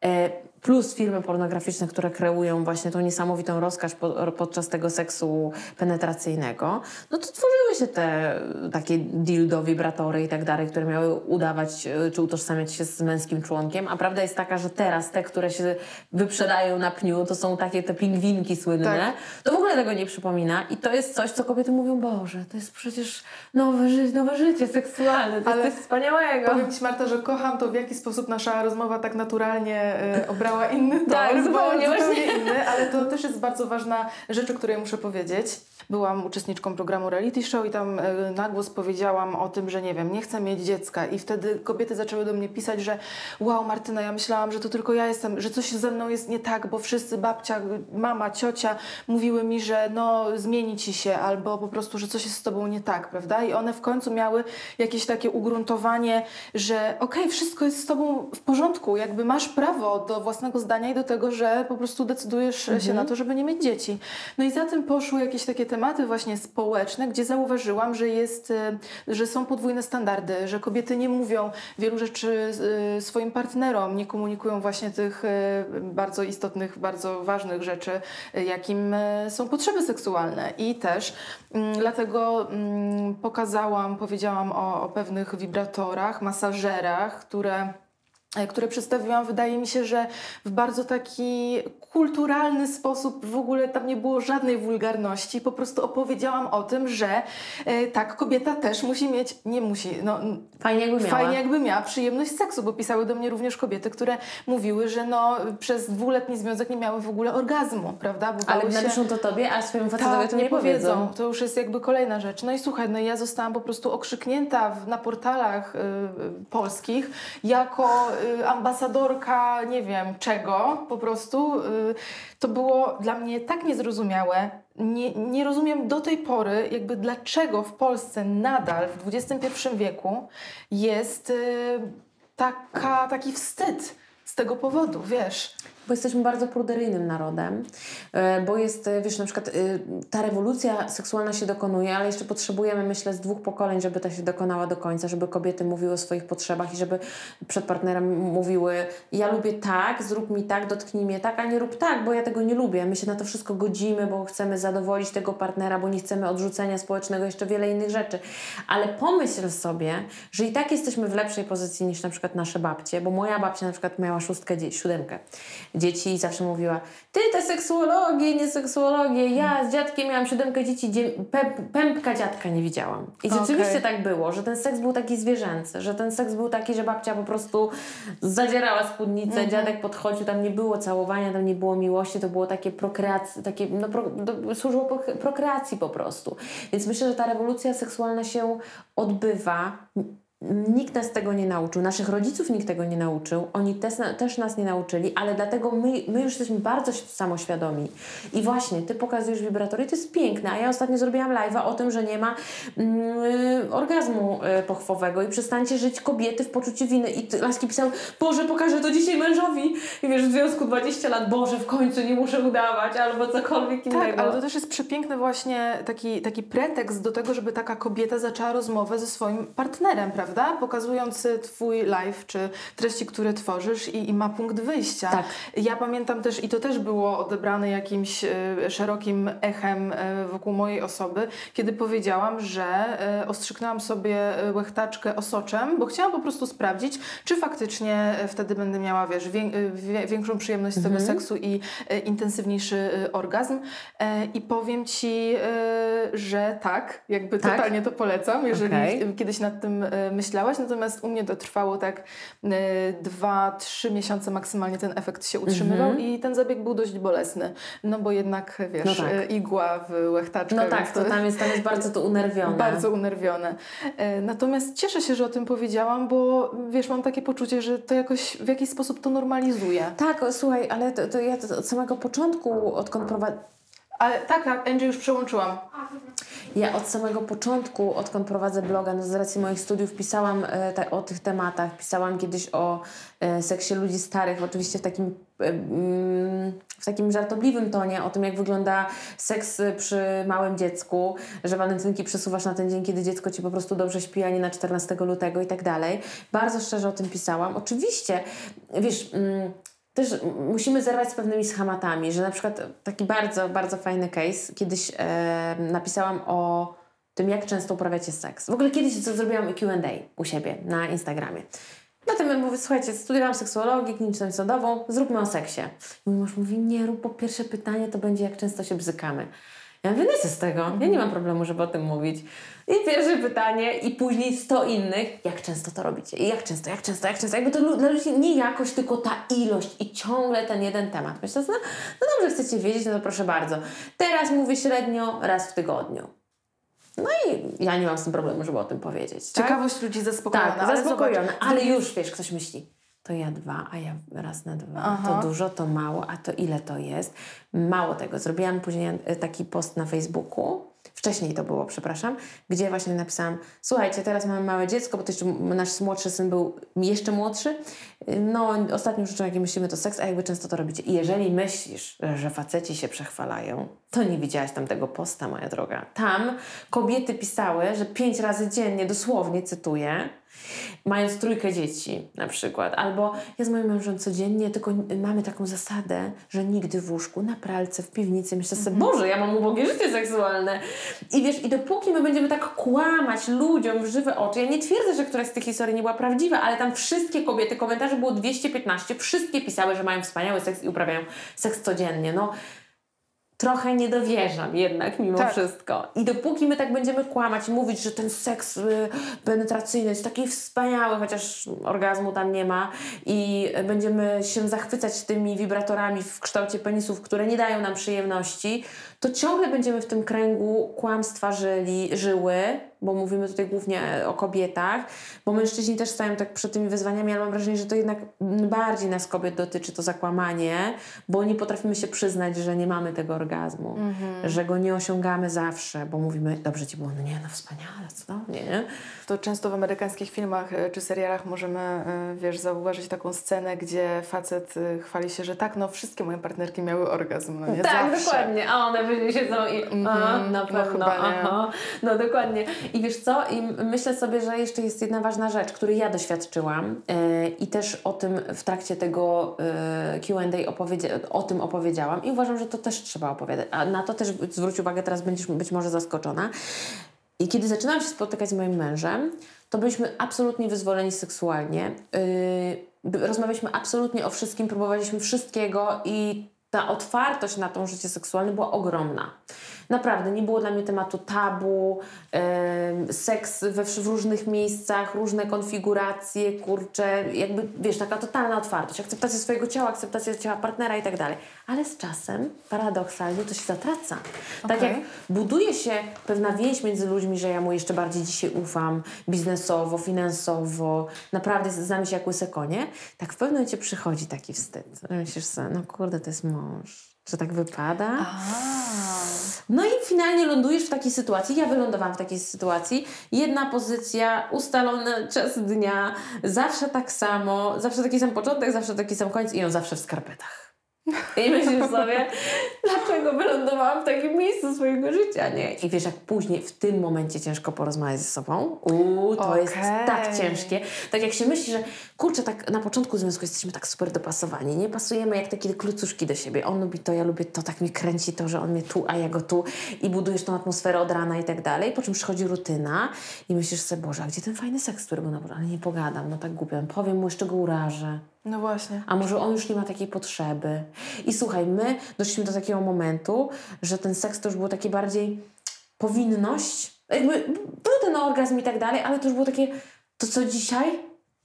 E, plus filmy pornograficzne, które kreują właśnie tą niesamowitą po, podczas tego seksu penetracyjnego, no to tworzyły się te takie dildo, wibratory i tak dalej, które miały udawać e, czy utożsamiać się z męskim członkiem, a prawda jest taka, że teraz te, które się wyprzedają na pniu, to są takie te pingwinki słynne, Tak. to w ogóle tego nie przypomina i to jest coś, co kobiety mówią, Boże, to jest przecież nowe, ży nowe życie seksualne, to Ale jest coś wspaniałego. Powiem Ci Marta, że kocham to, w jaki sposób nasza rozmowa tak naturalnie y, obrała inny tor, Tak, zupełnie zupełnie inny, ale to też jest bardzo ważna rzecz, o której muszę powiedzieć. Byłam uczestniczką programu Reality Show i tam y, na głos powiedziałam o tym, że nie wiem, nie chcę mieć dziecka i wtedy kobiety zaczęły do mnie pisać, że wow Martyna, ja myślałam, że to tylko ja jestem, że coś ze mną jest nie tak, bo wszyscy babcia, mama, ciocia mówiły mi, że no zmieni Ci się albo po prostu, że coś jest z Tobą nie tak, prawda? I one w końcu miały jakieś takie ugruntowanie, że okej, wszystko jest z Tobą w porządku, jakby masz prawo do własnego zdania i do tego, że po prostu decydujesz się na to, żeby nie mieć dzieci. No i za tym poszły jakieś takie tematy właśnie społeczne, gdzie zauważyłam, że jest, y, że są podwójne standardy, że kobiety nie mówią wielu rzeczy y, swoim partnerom, nie komunikują właśnie tych y, bardzo istotnych, bardzo ważnych rzeczy, jakim są potrzeby seksualne. I też mm, dlatego mm, pokazałam, powiedziałam o, o pewnych wibratorach, masażerach, które które przedstawiłam, wydaje mi się, że w bardzo taki kulturalny sposób, w ogóle tam nie było żadnej wulgarności, po prostu opowiedziałam o tym, że e, tak, kobieta też musi mieć, nie musi, no Fajnie jakby miała. fajnie jakby miała przyjemność seksu, bo pisały do mnie również kobiety, które mówiły, że no przez dwuletni związek nie miały w ogóle orgazmu, prawda? Ale się... napiszą to tobie, a swojemu facetowi Tak, to nie, powiedzą. To już jest jakby kolejna rzecz. No i słuchaj, no ja zostałam po prostu okrzyknięta w, na portalach y, y, polskich jako ambasadorka nie wiem czego po prostu. Y, to było dla mnie tak niezrozumiałe. Nie, nie rozumiem do tej pory jakby dlaczego w Polsce nadal w XXI wieku jest y, taka, taki wstyd z tego powodu, wiesz. Bo jesteśmy bardzo pruderyjnym narodem, e, bo jest, e, wiesz, na przykład e, ta rewolucja seksualna się dokonuje, ale jeszcze potrzebujemy, myślę, z dwóch pokoleń, żeby ta się dokonała do końca, żeby kobiety mówiły o swoich potrzebach i żeby przed partnerem mówiły ja lubię tak, zrób mi tak, dotknij mnie tak, a nie rób tak, bo ja tego nie lubię. My się na to wszystko godzimy, bo chcemy zadowolić tego partnera, bo nie chcemy odrzucenia społecznego, jeszcze wiele innych rzeczy. Ale pomyśl sobie, że i tak jesteśmy w lepszej pozycji niż na przykład nasze babcie, bo moja babcia na przykład miała szóstkę, siódemkę dzieci i zawsze mówiła, ty te seksuologię, nie seksuologię, ja z dziadkiem miałam siódemkę dzieci, pępka dziadka nie widziałam. I rzeczywiście okay. tak było, że ten seks był taki zwierzęcy, że ten seks był taki, że babcia po prostu zadzierała spódnicę, mm -hmm. dziadek podchodził, tam nie było całowania, tam nie było miłości, to było takie prokreacji, takie, no, pro, do, służyło prokreacji po prostu. Więc myślę, że ta rewolucja seksualna się odbywa Nikt nas tego nie nauczył, naszych rodziców nikt tego nie nauczył, oni też, też nas nie nauczyli, ale dlatego my, my już jesteśmy bardzo samoświadomi. I właśnie, Ty pokazujesz wibratory, to jest piękne, a ja ostatnio zrobiłam live'a o tym, że nie ma mm, orgazmu y, pochwowego i przestańcie żyć kobiety w poczuciu winy. I laski pisały, Boże, pokażę to dzisiaj mężowi. I wiesz, w związku 20 lat, Boże, w końcu nie muszę udawać, albo cokolwiek tak, innego. Tak, ale to też jest przepiękny właśnie taki, taki pretekst do tego, żeby taka kobieta zaczęła rozmowę ze swoim partnerem, prawda? Prawda? Pokazując Twój live, czy treści, które tworzysz i, i ma punkt wyjścia. Tak. Ja pamiętam też, i to też było odebrane jakimś y, szerokim echem y, wokół mojej osoby, kiedy powiedziałam, że ostrzyknęłam sobie łechtaczkę osoczem, bo chciałam po prostu sprawdzić, czy faktycznie wtedy będę miała, wiesz, wię, większą przyjemność z tego mhm. seksu i intensywniejszy orgazm. I powiem Ci, że tak, jakby tak? totalnie to polecam, jeżeli okay. kiedyś nad tym myślałaś, natomiast u mnie to trwało tak y, dwa, trzy miesiące maksymalnie ten efekt się utrzymywał mm -hmm. i ten zabieg był dość bolesny, no bo jednak, wiesz, no tak. Y, igła w łechtaczkę. No tak, to, to tam, jest, tam jest bardzo to unerwione. Bardzo unerwione. Y, natomiast cieszę się, że o tym powiedziałam, bo wiesz, mam takie poczucie, że to jakoś w jakiś sposób to normalizuje. Tak, słuchaj, ale to, to ja to od samego początku, odkąd prowadzę... Ale tak, tak, Angie już przełączyłam. Ja od samego początku, odkąd prowadzę bloga, no z racji moich studiów pisałam e, o tych tematach. Pisałam kiedyś o e, seksie ludzi starych, oczywiście w takim, e, mm, w takim żartobliwym tonie, o tym jak wygląda seks przy małym dziecku, że walentynki przesuwasz na ten dzień, kiedy dziecko ci po prostu dobrze śpi, a nie na 14 lutego i tak dalej. Bardzo szczerze o tym pisałam. Oczywiście, wiesz... Mm, też musimy zerwać z pewnymi schematami, że na przykład taki bardzo, bardzo fajny case, kiedyś e, napisałam o tym, jak często uprawiacie seks. W ogóle kiedyś co zrobiłam Q&A u siebie na Instagramie. Tym mówię, słuchajcie, studiowałam seksuologię kliniczną sądową, zróbmy o seksie. I mój mąż mówi, nie rób, bo pierwsze pytanie to będzie, jak często się bzykamy. Ja no z tego, ja nie mam problemu, żeby o tym mówić. I pierwsze pytanie i później sto innych, jak często to robicie? I jak często, jak często, jak często? Jakby to dla ludzi nie jakość, tylko ta ilość i ciągle ten jeden temat. Myślę, no, no dobrze, chcecie wiedzieć, no to proszę bardzo. Teraz mówię średnio raz w tygodniu. No i ja nie mam z tym problemu, żeby o tym powiedzieć. Tak? Ciekawość ludzi zaspokojona. Tak, ale zaspokojona, ale już, wiesz, ktoś myśli, to ja dwa, a ja raz na dwa. Aha. To dużo, to mało, a to ile to jest? Mało tego. Zrobiłam później taki post na Facebooku, wcześniej to było, przepraszam, gdzie właśnie napisałam, słuchajcie, teraz mamy małe dziecko, bo to jeszcze nasz młodszy syn był jeszcze młodszy. No, ostatnią rzeczą, jakie myślimy, to seks, a jakby często to robicie. I jeżeli myślisz, że faceci się przechwalają, to nie widziałaś tam tego posta, moja droga. Tam kobiety pisały, że pięć razy dziennie, dosłownie cytuję, mając trójkę dzieci na przykład. Albo ja z moim mężem codziennie, tylko mamy taką zasadę, że nigdy w łóżku, na pralce, w piwnicy. Myślę sobie, mhm. Boże, ja mam ubogie życie seksualne. I wiesz, i dopóki my będziemy tak kłamać ludziom w żywe oczy, ja nie twierdzę, że któraś z tych historii nie była prawdziwa, ale tam wszystkie kobiety, komentarze było 215, wszystkie pisały, że mają wspaniały seks i uprawiają seks codziennie. No, trochę nie dowierzam jednak mimo tak. wszystko. I dopóki my tak będziemy kłamać i mówić, że ten seks y, penetracyjny jest taki wspaniały, chociaż orgazmu tam nie ma i będziemy się zachwycać tymi wibratorami w kształcie penisów, które nie dają nam przyjemności, to ciągle będziemy w tym kręgu kłamstwa żyli, żyły, bo mówimy tutaj głównie o kobietach, bo mężczyźni też stają tak przed tymi wyzwaniami, ale mam wrażenie, że to jednak bardziej nas kobiet dotyczy to zakłamanie, bo nie potrafimy się przyznać, że nie mamy tego orgazmu, mm -hmm. że go nie osiągamy zawsze, bo mówimy, dobrze ci było, no nie, no wspaniale, cudownie, nie? To często w amerykańskich filmach e, czy serialach możemy, e, wiesz, zauważyć taką scenę, gdzie facet e, chwali się, że tak, no wszystkie moje partnerki miały orgazm, no nie? Tak, zawsze. dokładnie, a one później siedzą i mm, na no pewno, no, aha. No dokładnie. I wiesz co? I myślę sobie, że jeszcze jest jedna ważna rzecz, której ja doświadczyłam yy, i też o tym w trakcie tego yy, Q&A opowiedzia- o tym opowiedziałam i uważam, że to też trzeba opowiadać. A na to też zwróć uwagę, teraz będziesz być może zaskoczona I kiedy zaczynałam się spotykać z moim mężem, to byliśmy absolutnie wyzwoleni seksualnie. Yy, rozmawialiśmy absolutnie o wszystkim, próbowaliśmy wszystkiego i ta otwartość na to życie seksualne była ogromna. Naprawdę, nie było dla mnie tematu tabu, yy, seks we w różnych miejscach, różne konfiguracje, kurcze, jakby, wiesz, taka totalna otwartość, akceptacja swojego ciała, akceptacja ciała partnera i tak dalej. Ale z czasem, paradoksalnie, to się zatraca. Tak Okej. jak buduje się pewna więź między ludźmi, że ja mu jeszcze bardziej dzisiaj ufam, biznesowo, finansowo, naprawdę znamy się jak łyse konie, tak w pewnym momencie przychodzi taki wstyd, że myślisz sobie, no kurde, to jest mąż, że tak wypada. A, No i finalnie lądujesz w takiej sytuacji. Ja wylądowałam w takiej sytuacji. Jedna pozycja, ustalony czas dnia, zawsze tak samo, zawsze taki sam początek, zawsze taki sam koniec i on zawsze w skarpetach. I myślisz sobie, dlaczego wylądowałam w takim miejscu swojego życia, nie? I wiesz, jak później w tym momencie ciężko porozmawiać ze sobą, uuu, to jest Okej. tak ciężkie. Tak jak się myśli, że kurczę, tak na początku związku jesteśmy tak super dopasowani, nie pasujemy jak takie klucuszki do siebie. On lubi to, ja lubię to, tak mnie kręci to, że on mnie tu, a ja go tu i budujesz tą atmosferę od rana i tak dalej. Po czym przychodzi rutyna i myślisz sobie, Boże, a gdzie ten fajny seks, który był na Ale nie pogadam, no tak głupio, powiem mu, jeszcze go urażę. No właśnie. A może on już nie ma takiej potrzeby. I słuchaj, my doszliśmy do takiego momentu, że ten seks to już było takie bardziej powinność. Jakby był ten orgazm i tak dalej, ale to już było takie, to co dzisiaj?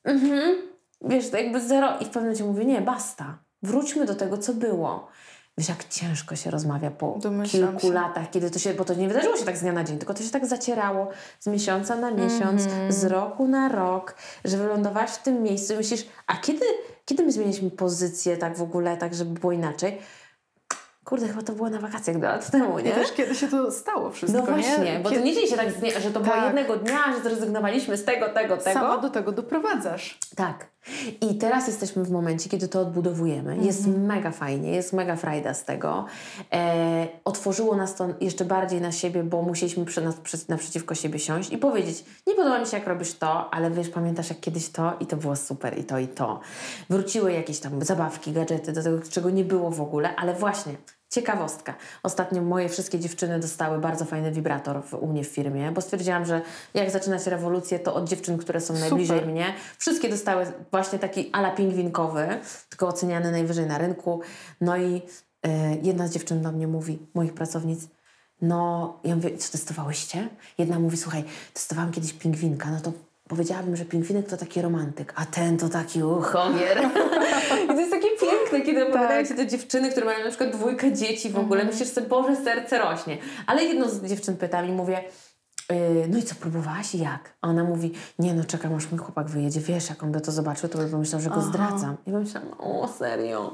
Mhm. Wiesz, to jakby zero. I w pewnym momencie mówię, nie, basta. Wróćmy do tego, co było. Wiesz, jak ciężko się rozmawia po Domyślam kilku się. latach, kiedy to się, bo to nie wydarzyło się tak z dnia na dzień, tylko to się tak zacierało z miesiąca na miesiąc, Mhm. z roku na rok, że wylądowałaś w tym miejscu i myślisz, a kiedy, kiedy my zmieniliśmy pozycję tak w ogóle, tak żeby było inaczej? Kurde, chyba to było na wakacjach dwa lata temu, nie? Nie wiesz, kiedy się to stało wszystko, No właśnie, nie? bo to Kiedy- nie dzieje się tak, że to było Tak. jednego dnia, że zrezygnowaliśmy z tego, tego, tego. Sama do tego doprowadzasz. Tak. I teraz jesteśmy w momencie, kiedy to odbudowujemy. Jest mega fajnie, jest mega frajda z tego. E, otworzyło nas to jeszcze bardziej na siebie, bo musieliśmy przy nas, przy, naprzeciwko siebie siąść i powiedzieć, nie podoba mi się jak robisz to, ale wiesz, pamiętasz jak kiedyś to i to było super i to i to. Wróciły jakieś tam zabawki, gadżety, do tego, czego nie było w ogóle, ale właśnie Ciekawostka. Ostatnio moje wszystkie dziewczyny dostały bardzo fajny wibrator w, u mnie w firmie, bo stwierdziłam, że jak zaczynać rewolucję, to od dziewczyn, które są najbliżej mnie. Wszystkie dostały właśnie taki ala pingwinkowy, tylko oceniany najwyżej na rynku. No i e, jedna z dziewczyn do mnie mówi, moich pracownic, no, ja mówię, co testowałyście? Jedna mówi, słuchaj, testowałam kiedyś pingwinka, no to powiedziałabym, że pingwinek to taki romantyk, a ten to taki uchomier. I to jest takie piękne, kiedy opowiadają się te dziewczyny, które mają na przykład dwójkę dzieci w ogóle. Myślisz sobie, Boże, serce rośnie. Ale jedną z dziewczyn pytam i mówię, "Yy, no i co, próbowałaś jak? A ona mówi, nie no, czekam aż mój chłopak wyjedzie. Wiesz, jak on by to zobaczył, to by pomyślał, że go zdradzam. I pomyślałam, o serio?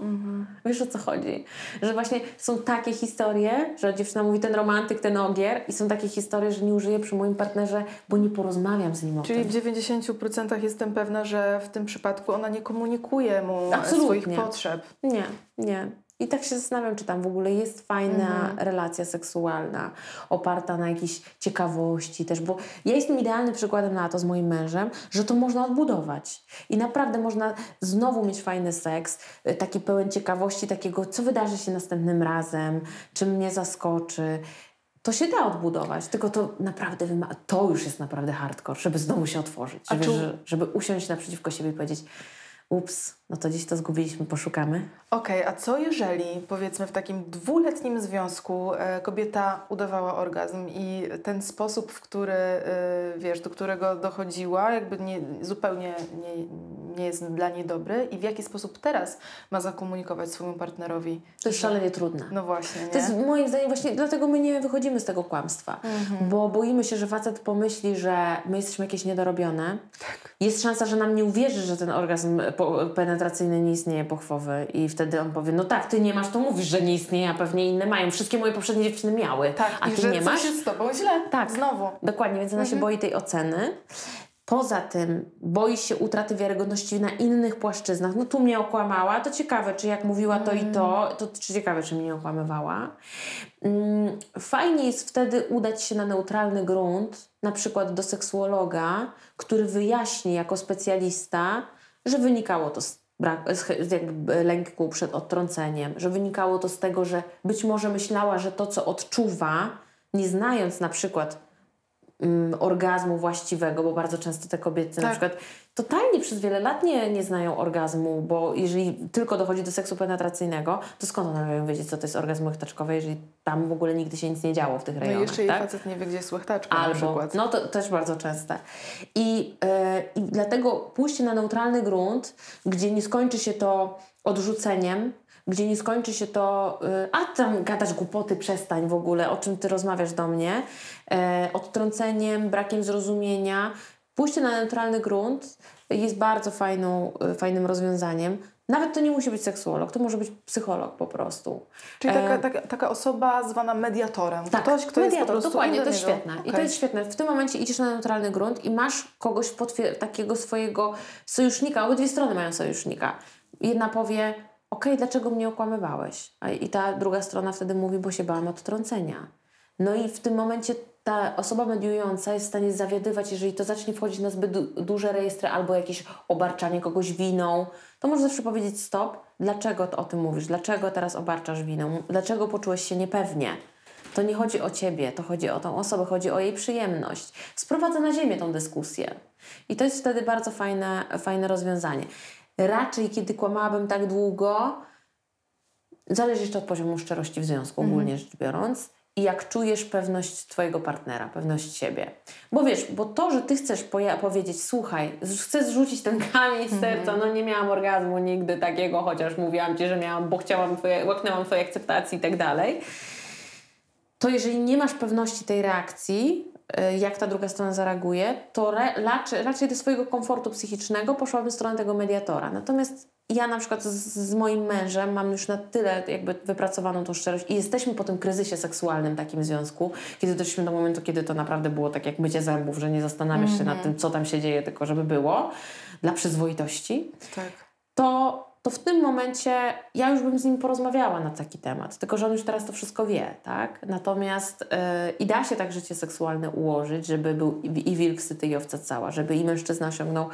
Wiesz o co chodzi? Że właśnie są takie historie, że dziewczyna mówi ten romantyk, ten ogier i są takie historie, że nie użyję przy moim partnerze, bo nie porozmawiam z nim o Czyli tym. w 90% jestem pewna, że w tym przypadku ona nie komunikuje mu Absolutnie. swoich potrzeb. Nie, nie. I tak się zastanawiam, czy tam w ogóle jest fajna Mhm. relacja seksualna, oparta na jakiejś ciekawości też, bo ja jestem idealnym przykładem na to z moim mężem, że to można odbudować. I naprawdę można znowu mieć fajny seks, y, taki pełen ciekawości, takiego, co wydarzy się następnym razem, czy mnie zaskoczy. To się da odbudować, tylko to naprawdę wymaga, to już jest naprawdę hardcore, żeby znowu się otworzyć, żeby, żeby usiąść naprzeciwko siebie i powiedzieć ups, no to gdzieś to zgubiliśmy, poszukamy. Okej, a co jeżeli powiedzmy w takim dwuletnim związku e, kobieta udawała orgazm i ten sposób, w który, e, wiesz, do którego dochodziła, jakby nie, zupełnie nie, nie jest dla niej dobry i w jaki sposób teraz ma zakomunikować swojemu partnerowi? To jest szalenie trudne. No właśnie, nie? To jest moim zdaniem właśnie, dlatego my nie wychodzimy z tego kłamstwa, Mhm. bo boimy się, że facet pomyśli, że my jesteśmy jakieś niedorobione. Tak. Jest szansa, że nam nie uwierzy, że ten orgazm penetracyjny nie istnieje pochwowy i wtedy on powie, no tak, ty nie masz, to mówisz, że nie istnieje, a pewnie inne mają. Wszystkie moje poprzednie dziewczyny miały, Tak, a ty nie masz? jest z tobą źle. Tak. Znowu. Dokładnie, więc ona się boi tej oceny. Poza tym boi się utraty wiarygodności na innych płaszczyznach. No tu mnie okłamała, to ciekawe, czy jak mówiła to i to, to czy ciekawe, czy mnie nie okłamywała. Mm, Fajnie jest wtedy udać się na neutralny grunt, na przykład do seksuologa, który wyjaśni jako specjalista, że wynikało to z, brak, z, jakby lęku przed odtrąceniem, że wynikało to z tego, że być może myślała, że to, co odczuwa, nie znając na przykład mm, orgazmu właściwego, bo bardzo często te kobiety tak. na przykład totalnie przez wiele lat nie, nie znają orgazmu, bo jeżeli tylko dochodzi do seksu penetracyjnego, to skąd one mają wiedzieć, co to jest orgazm łechtaczkowy, jeżeli tam w ogóle nigdy się nic nie działo w tych rejonach. No i jeszcze tak? facet nie wie, gdzie jest łechtaczka Albo, na przykład. No to też bardzo częste. I, yy, I dlatego pójście na neutralny grunt, gdzie nie skończy się to odrzuceniem, gdzie nie skończy się to, y, a tam gadać głupoty, przestań w ogóle, o czym ty rozmawiasz do mnie, e, odtrąceniem, brakiem zrozumienia. Pójście na neutralny grunt jest bardzo fajną, y, fajnym rozwiązaniem. Nawet to nie musi być seksuolog, to może być psycholog po prostu. Czyli taka, e... taka, taka osoba zwana mediatorem. Tak, Ktoś, kto mediator, jest po prostu dokładnie, to jest świetne. Okay. I to jest świetne. W tym momencie idziesz na neutralny grunt i masz kogoś, takiego swojego sojusznika, obydwie strony mają sojusznika. Jedna powie, okej, okay, dlaczego mnie okłamywałeś? I ta druga strona wtedy mówi, bo się bałam odtrącenia. No i w tym momencie ta osoba mediująca jest w stanie zawiadywać, jeżeli to zacznie wchodzić na zbyt du duże rejestry albo jakieś obarczanie kogoś winą, to może zawsze powiedzieć stop, dlaczego to o tym mówisz, dlaczego teraz obarczasz winą, dlaczego poczułeś się niepewnie. To nie chodzi o ciebie, to chodzi o tą osobę, chodzi o jej przyjemność. Sprowadza na ziemię tą dyskusję. I to jest wtedy bardzo fajne, fajne rozwiązanie. Raczej, kiedy kłamałabym tak długo, zależy jeszcze od poziomu szczerości w związku, ogólnie rzecz biorąc, i jak czujesz pewność Twojego partnera, pewność siebie. Bo wiesz, bo to, że Ty chcesz powiedzieć, słuchaj, chcę zrzucić ten kamień z mhm. serca, no nie miałam orgazmu nigdy takiego, chociaż mówiłam Ci, że miałam, bo chciałam twoje, łaknęłam Twojej akceptacji i tak dalej, to jeżeli nie masz pewności tej reakcji, y, jak ta druga strona zareaguje, to raczej, raczej do swojego komfortu psychicznego poszłabym w stronę tego mediatora. Natomiast ja na przykład z, z, moim mężem mam już na tyle jakby wypracowaną tą szczerość i jesteśmy po tym kryzysie seksualnym takim związku, kiedy doszliśmy do momentu, kiedy to naprawdę było tak jak mycie zębów, że nie zastanawiasz mm -hmm. się nad mhm. tym, co tam się dzieje, tylko żeby było dla przyzwoitości. Tak. To to w tym momencie ja już bym z nim porozmawiała na taki temat, tylko że on już teraz to wszystko wie, tak? Natomiast yy, i da się tak życie seksualne ułożyć, żeby był i, i wilk syty i owca cała, żeby i mężczyzna osiągnął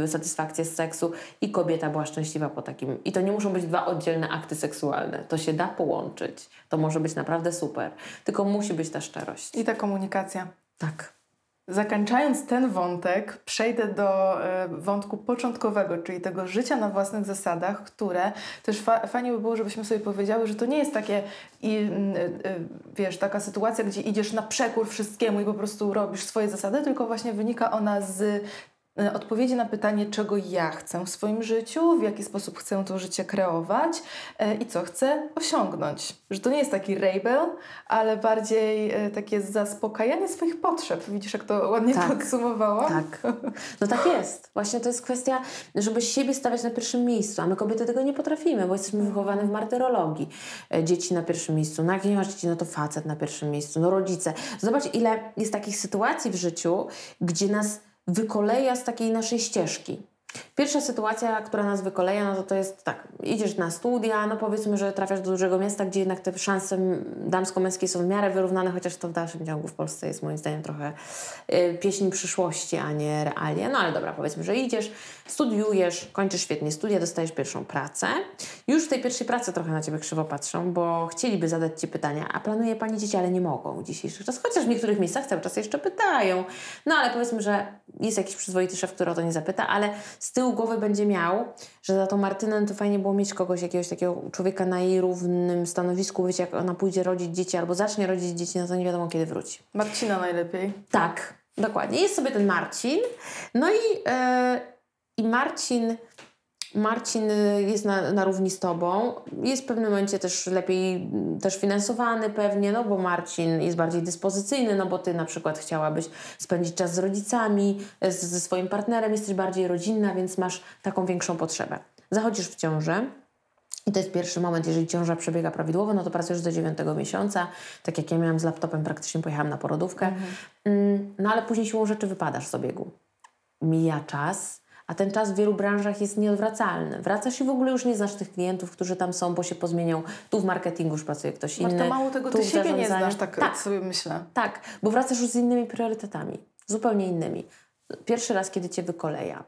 yy, satysfakcję z seksu i kobieta była szczęśliwa po takim. I to nie muszą być dwa oddzielne akty seksualne. To się da połączyć. To może być naprawdę super. Tylko musi być ta szczerość. I ta komunikacja. Tak. Zakończając ten wątek, przejdę do e, wątku początkowego, czyli tego życia na własnych zasadach, które też fa fajnie by było, żebyśmy sobie powiedziały, że to nie jest takie, i, e, e, wiesz, taka sytuacja, gdzie idziesz na przekór wszystkiemu i po prostu robisz swoje zasady, tylko właśnie wynika ona z odpowiedzi na pytanie, czego ja chcę w swoim życiu, w jaki sposób chcę to życie kreować e, i co chcę osiągnąć. Że to nie jest taki rebel, ale bardziej e, takie zaspokajanie swoich potrzeb. Widzisz, jak to ładnie tak, podsumowałam? Tak. No tak jest. Właśnie to jest kwestia, żeby siebie stawiać na pierwszym miejscu, a my kobiety tego nie potrafimy, bo jesteśmy wychowane w martyrologii. Dzieci na pierwszym miejscu. No jak nie masz dzieci, no to facet na pierwszym miejscu, no rodzice. Zobacz, ile jest takich sytuacji w życiu, gdzie nas wykoleja z takiej naszej ścieżki. Pierwsza sytuacja, która nas wykoleja, no to to jest tak, idziesz na studia, no powiedzmy, że trafiasz do dużego miasta, gdzie jednak te szanse damsko-męskie są w miarę wyrównane, chociaż to w dalszym ciągu w Polsce jest moim zdaniem trochę y, pieśń przyszłości, a nie realia. No ale dobra, powiedzmy, że idziesz, studiujesz, kończysz świetnie studia, dostajesz pierwszą pracę. Już w tej pierwszej pracy trochę na Ciebie krzywo patrzą, bo chcieliby zadać Ci pytania, a planuje Pani dzieci, ale nie mogą w dzisiejszych czasach, chociaż w niektórych miejscach cały czas jeszcze pytają. No ale powiedzmy, że jest jakiś przyzwoity szef, który o to nie zapyta, ale z tyłu głowy będzie miał, że za tą Martynę to fajnie było mieć kogoś, jakiegoś takiego człowieka na jej równym stanowisku, wiecie, jak ona pójdzie rodzić dzieci albo zacznie rodzić dzieci, no to nie wiadomo kiedy wróci. Marcina najlepiej. Tak, dokładnie. Jest sobie ten Marcin. No i, yy, i Marcin Marcin y, jest na, na równi z tobą. Jest w pewnym momencie też lepiej mm, też finansowany pewnie, no bo Marcin jest bardziej dyspozycyjny, no bo ty na przykład chciałabyś spędzić czas z rodzicami, z, ze swoim partnerem, jesteś bardziej rodzinna, więc masz taką większą potrzebę. Zachodzisz w ciążę. I to jest pierwszy moment, jeżeli ciąża przebiega prawidłowo, no to pracujesz do dziewiątego miesiąca. Tak jak ja miałam z laptopem, praktycznie pojechałam na porodówkę. Mhm. Mm, no ale później siłą rzeczy wypadasz z obiegu. Mija czas, a ten czas w wielu branżach jest nieodwracalny. Wracasz i w ogóle już nie znasz tych klientów, którzy tam są, bo się pozmienią. Tu w marketingu już pracuje ktoś inny. Marta, mało tego, ty siebie nie znasz, tak, tak sobie myślę. Tak, bo wracasz już z innymi priorytetami, zupełnie innymi. Pierwszy raz, kiedy cię wykoleja.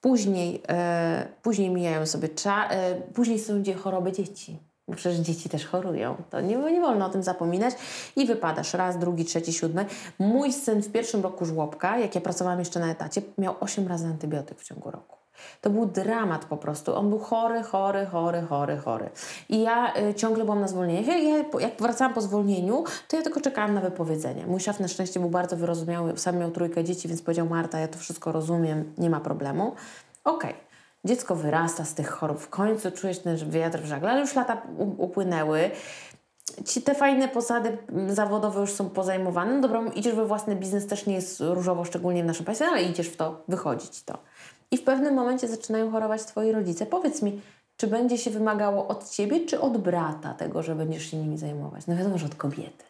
Później, e, później mijają sobie cza, e, później są gdzie choroby dzieci. Bo przecież dzieci też chorują. To nie, nie wolno o tym zapominać. I wypadasz raz, drugi, trzeci, siódmy. Mój syn w pierwszym roku żłobka, jak ja pracowałam jeszcze na etacie, miał osiem razy antybiotyk w ciągu roku. To był dramat po prostu. On był chory, chory, chory, chory, chory. I ja y, ciągle byłam na zwolnieniu. Ja, jak wracałam po zwolnieniu, to ja tylko czekałam na wypowiedzenie. Mój szef na szczęście był bardzo wyrozumiały, sam miał trójkę dzieci, więc powiedział Marta, ja to wszystko rozumiem, nie ma problemu. Okej. Okay. Dziecko wyrasta z tych chorób. W końcu czujesz ten wiatr w żagle, ale już lata upłynęły ci te fajne posady zawodowe już są pozajmowane. No dobra, idziesz we własny biznes, też nie jest różowo, szczególnie w naszym państwie, ale idziesz w to, wychodzić to. I w pewnym momencie zaczynają chorować twoi rodzice. Powiedz mi, czy będzie się wymagało od ciebie, czy od brata tego, że będziesz się nimi zajmować? No wiadomo, że od kobiety.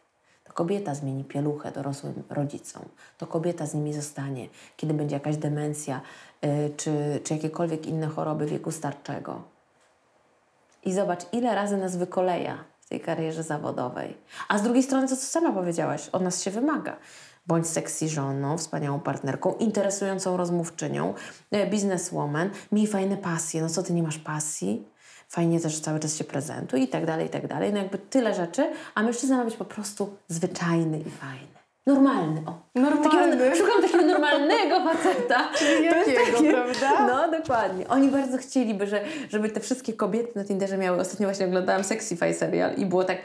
To kobieta zmieni pieluchę dorosłym rodzicom. To kobieta z nimi zostanie, kiedy będzie jakaś demencja, czy, czy jakiekolwiek inne choroby wieku starczego. I zobacz, ile razy nas wykoleja w tej karierze zawodowej. A z drugiej strony, to co sama powiedziałaś, od nas się wymaga. Bądź sexy żoną, wspaniałą partnerką, interesującą rozmówczynią, e, bizneswoman, miej fajne pasje. No co ty nie masz pasji? Fajnie też cały czas się prezentuj i tak dalej, i tak dalej. No jakby tyle rzeczy, a mężczyzna ma być po prostu zwyczajny i fajny. Normalny, o. Normalny. Takiego, szukam takiego normalnego faceta. Czyli jakiego, takie, prawda? No, dokładnie. Oni bardzo chcieliby, że, żeby te wszystkie kobiety na Tinderze miały... Ostatnio właśnie oglądałam Sexify serial i było tak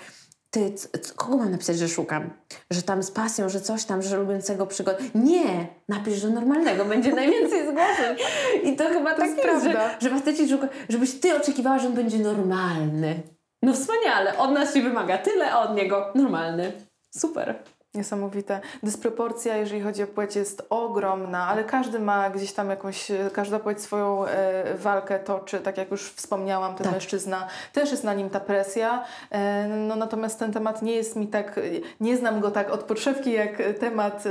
ty, kogo mam napisać, że szukam? Że tam z pasją, że coś tam, że lubiącego przygody. Nie! Napisz, że normalnego, będzie najwięcej zgłoszeń. I to chyba to tak jest, jest że, że faceci szuka, żebyś ty oczekiwała, że on będzie normalny. No wspaniale, od nas się wymaga tyle, a od niego normalny. Super. Niesamowite. Dysproporcja, jeżeli chodzi o płeć, jest ogromna, ale każdy ma gdzieś tam jakąś, każda płeć swoją e, walkę toczy, tak jak już wspomniałam, ten tak. mężczyzna, też jest na nim ta presja. E, no natomiast ten temat nie jest mi tak, nie znam go tak od podszewki, jak temat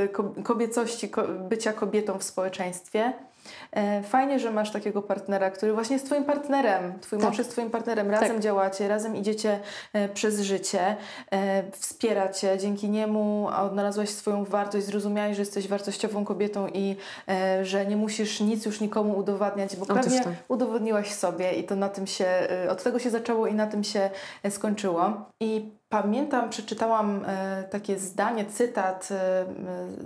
kobiecości, bycia kobietą w społeczeństwie. E, fajnie, że masz takiego partnera, który właśnie jest Twoim partnerem. Twój tak. mąż jest Twoim partnerem. Razem tak. działacie, razem idziecie e, przez życie, e, wspieracie. Dzięki niemu odnalazłaś swoją wartość, zrozumiałeś, że jesteś wartościową kobietą i że nie musisz nic już nikomu udowadniać, bo pewnie tak. udowodniłaś sobie i to na tym się, od tego się zaczęło i na tym się skończyło. I Pamiętam, przeczytałam takie zdanie, cytat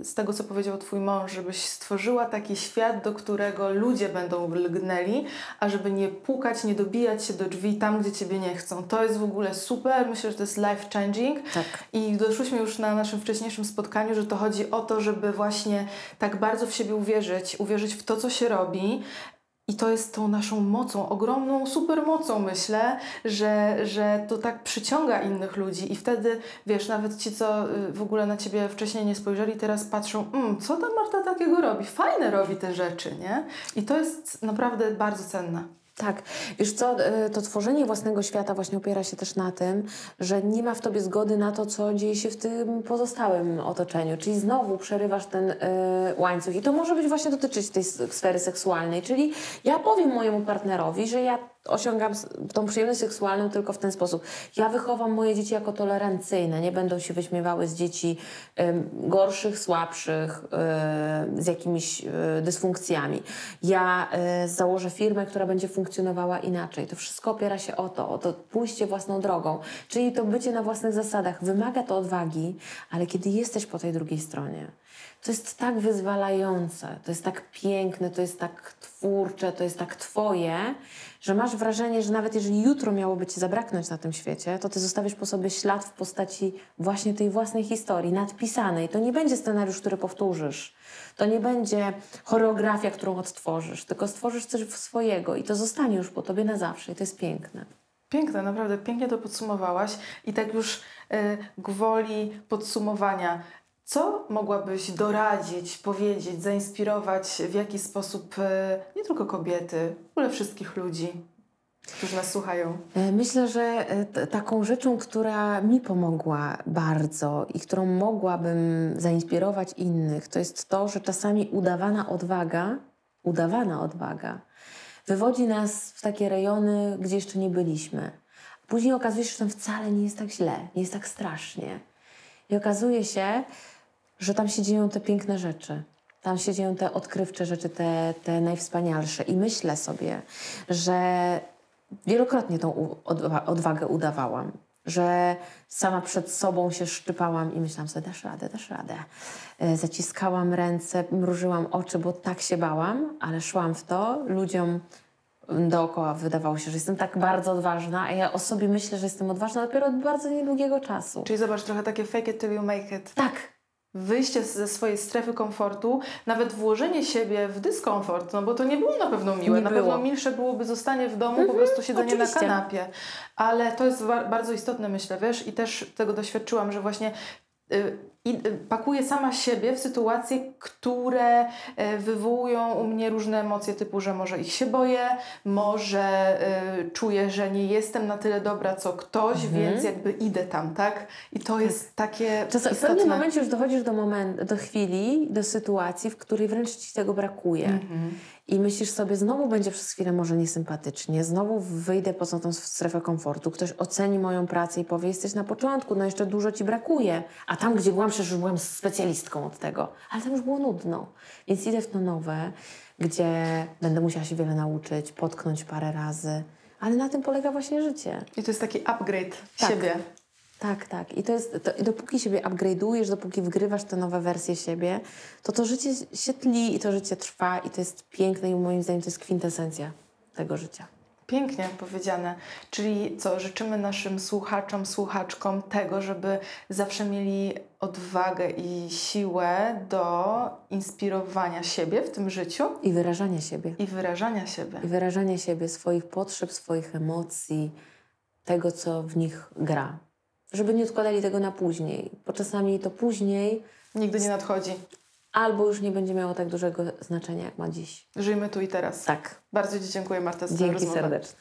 z tego, co powiedział Twój mąż, żebyś stworzyła taki świat, do którego ludzie będą lgnęli, a żeby nie pukać, nie dobijać się do drzwi tam, gdzie Ciebie nie chcą. To jest w ogóle super, myślę, że to jest life changing. Tak. I doszłyśmy już na naszym wcześniejszym spotkaniu, że to chodzi o to, żeby właśnie tak bardzo w siebie uwierzyć, uwierzyć w to, co się robi, i to jest tą naszą mocą, ogromną supermocą, myślę, że, że to tak przyciąga innych ludzi i wtedy, wiesz, nawet ci, co y, w ogóle na ciebie wcześniej nie spojrzeli, teraz patrzą, mm, co ta Marta takiego robi? Fajne robi te rzeczy, nie? I to jest naprawdę bardzo cenne. Tak. Wiesz co, e, to tworzenie własnego świata właśnie opiera się też na tym, że nie ma w tobie zgody na to, co dzieje się w tym pozostałym otoczeniu. Czyli znowu przerywasz ten y, łańcuch. I to może być właśnie dotyczyć tej sfery seksualnej. Czyli ja powiem mojemu partnerowi, że ja osiągam tą przyjemność seksualną tylko w ten sposób. Ja wychowam moje dzieci jako tolerancyjne, nie będą się wyśmiewały z dzieci gorszych, słabszych, z jakimiś y, dysfunkcjami. Ja y, założę firmę, która będzie funkcjonowała inaczej. To wszystko opiera się o to, o to pójście własną drogą, czyli to bycie na własnych zasadach. Wymaga to odwagi, ale kiedy jesteś po tej drugiej stronie, to jest tak wyzwalające, to jest tak piękne, to jest tak twórcze, to jest tak twoje, że masz wrażenie, że nawet jeżeli jutro miałoby ci zabraknąć na tym świecie, to ty zostawisz po sobie ślad w postaci właśnie tej własnej historii, nadpisanej. To nie będzie scenariusz, który powtórzysz. To nie będzie choreografia, którą odtworzysz, tylko stworzysz coś swojego i to zostanie już po tobie na zawsze i to jest piękne. Piękne, naprawdę pięknie to podsumowałaś i tak już y, gwoli podsumowania. Co mogłabyś doradzić, powiedzieć, zainspirować, w jaki sposób e, nie tylko kobiety, ale wszystkich ludzi, którzy nas słuchają? E, myślę, że e, taką rzeczą, która mi pomogła bardzo i którą mogłabym zainspirować innych, to jest to, że czasami udawana odwaga, udawana odwaga, wywodzi nas w takie rejony, gdzie jeszcze nie byliśmy. Później okazuje się, że tam wcale nie jest tak źle, nie jest tak strasznie. I okazuje się, że tam się dzieją te piękne rzeczy. Tam się dzieją te odkrywcze rzeczy, te, te najwspanialsze. I myślę sobie, że wielokrotnie tą odwagę udawałam. Że sama przed sobą się szczypałam i myślałam sobie, dasz radę, dasz radę. E, Zaciskałam ręce, mrużyłam oczy, bo tak się bałam, ale szłam w to. Ludziom dookoła wydawało się, że jestem tak bardzo odważna, a ja o sobie myślę, że jestem odważna dopiero od bardzo niedługiego czasu. Czyli zobacz, trochę takie fake it till you make it. Tak, Wyjście ze swojej strefy komfortu, nawet włożenie siebie w dyskomfort, no bo to nie było na pewno miłe. Nie na było. pewno milsze byłoby zostanie w domu, po prostu siedzenie oczywiście. na kanapie. Ale to jest bardzo istotne, myślę, wiesz, i też tego doświadczyłam, że właśnie i, y, pakuję sama siebie w sytuacje, które y, wywołują u mnie różne emocje, typu, że może ich się boję, może y, czuję, że nie jestem na tyle dobra, co ktoś, Mhm. więc jakby idę tam, tak? I to jest takie Czasem, w istotne. pewnym momencie już dochodzisz do, momentu, do chwili, do sytuacji, w której wręcz ci tego brakuje. Mhm. I myślisz sobie, znowu będzie przez chwilę może niesympatycznie, znowu wyjdę poza tą strefę komfortu, ktoś oceni moją pracę i powie, jesteś na początku, no jeszcze dużo ci brakuje. A tam, gdzie byłam, przecież już byłam specjalistką od tego. Ale tam już było nudno. Więc idę w to nowe, gdzie będę musiała się wiele nauczyć, potknąć parę razy. Ale na tym polega właśnie życie. I to jest taki upgrade Tak. siebie. Tak, tak. I to jest, to, dopóki siebie upgrade'ujesz, dopóki wgrywasz te nowe wersje siebie, to to życie się tli i to życie trwa i to jest piękne i moim zdaniem to jest kwintesencja tego życia. Pięknie powiedziane. Czyli co, życzymy naszym słuchaczom, słuchaczkom tego, żeby zawsze mieli odwagę i siłę do inspirowania siebie w tym życiu I wyrażanie siebie. i wyrażania siebie. I wyrażanie siebie, swoich potrzeb, swoich emocji, tego, co w nich gra. Żeby nie odkładali tego na później, bo czasami to później Nigdy nie nadchodzi. albo już nie będzie miało tak dużego znaczenia, jak ma dziś. Żyjmy tu i teraz. Tak. Bardzo Ci dziękuję, Marta, za tę Dzięki rozmowę. serdeczne.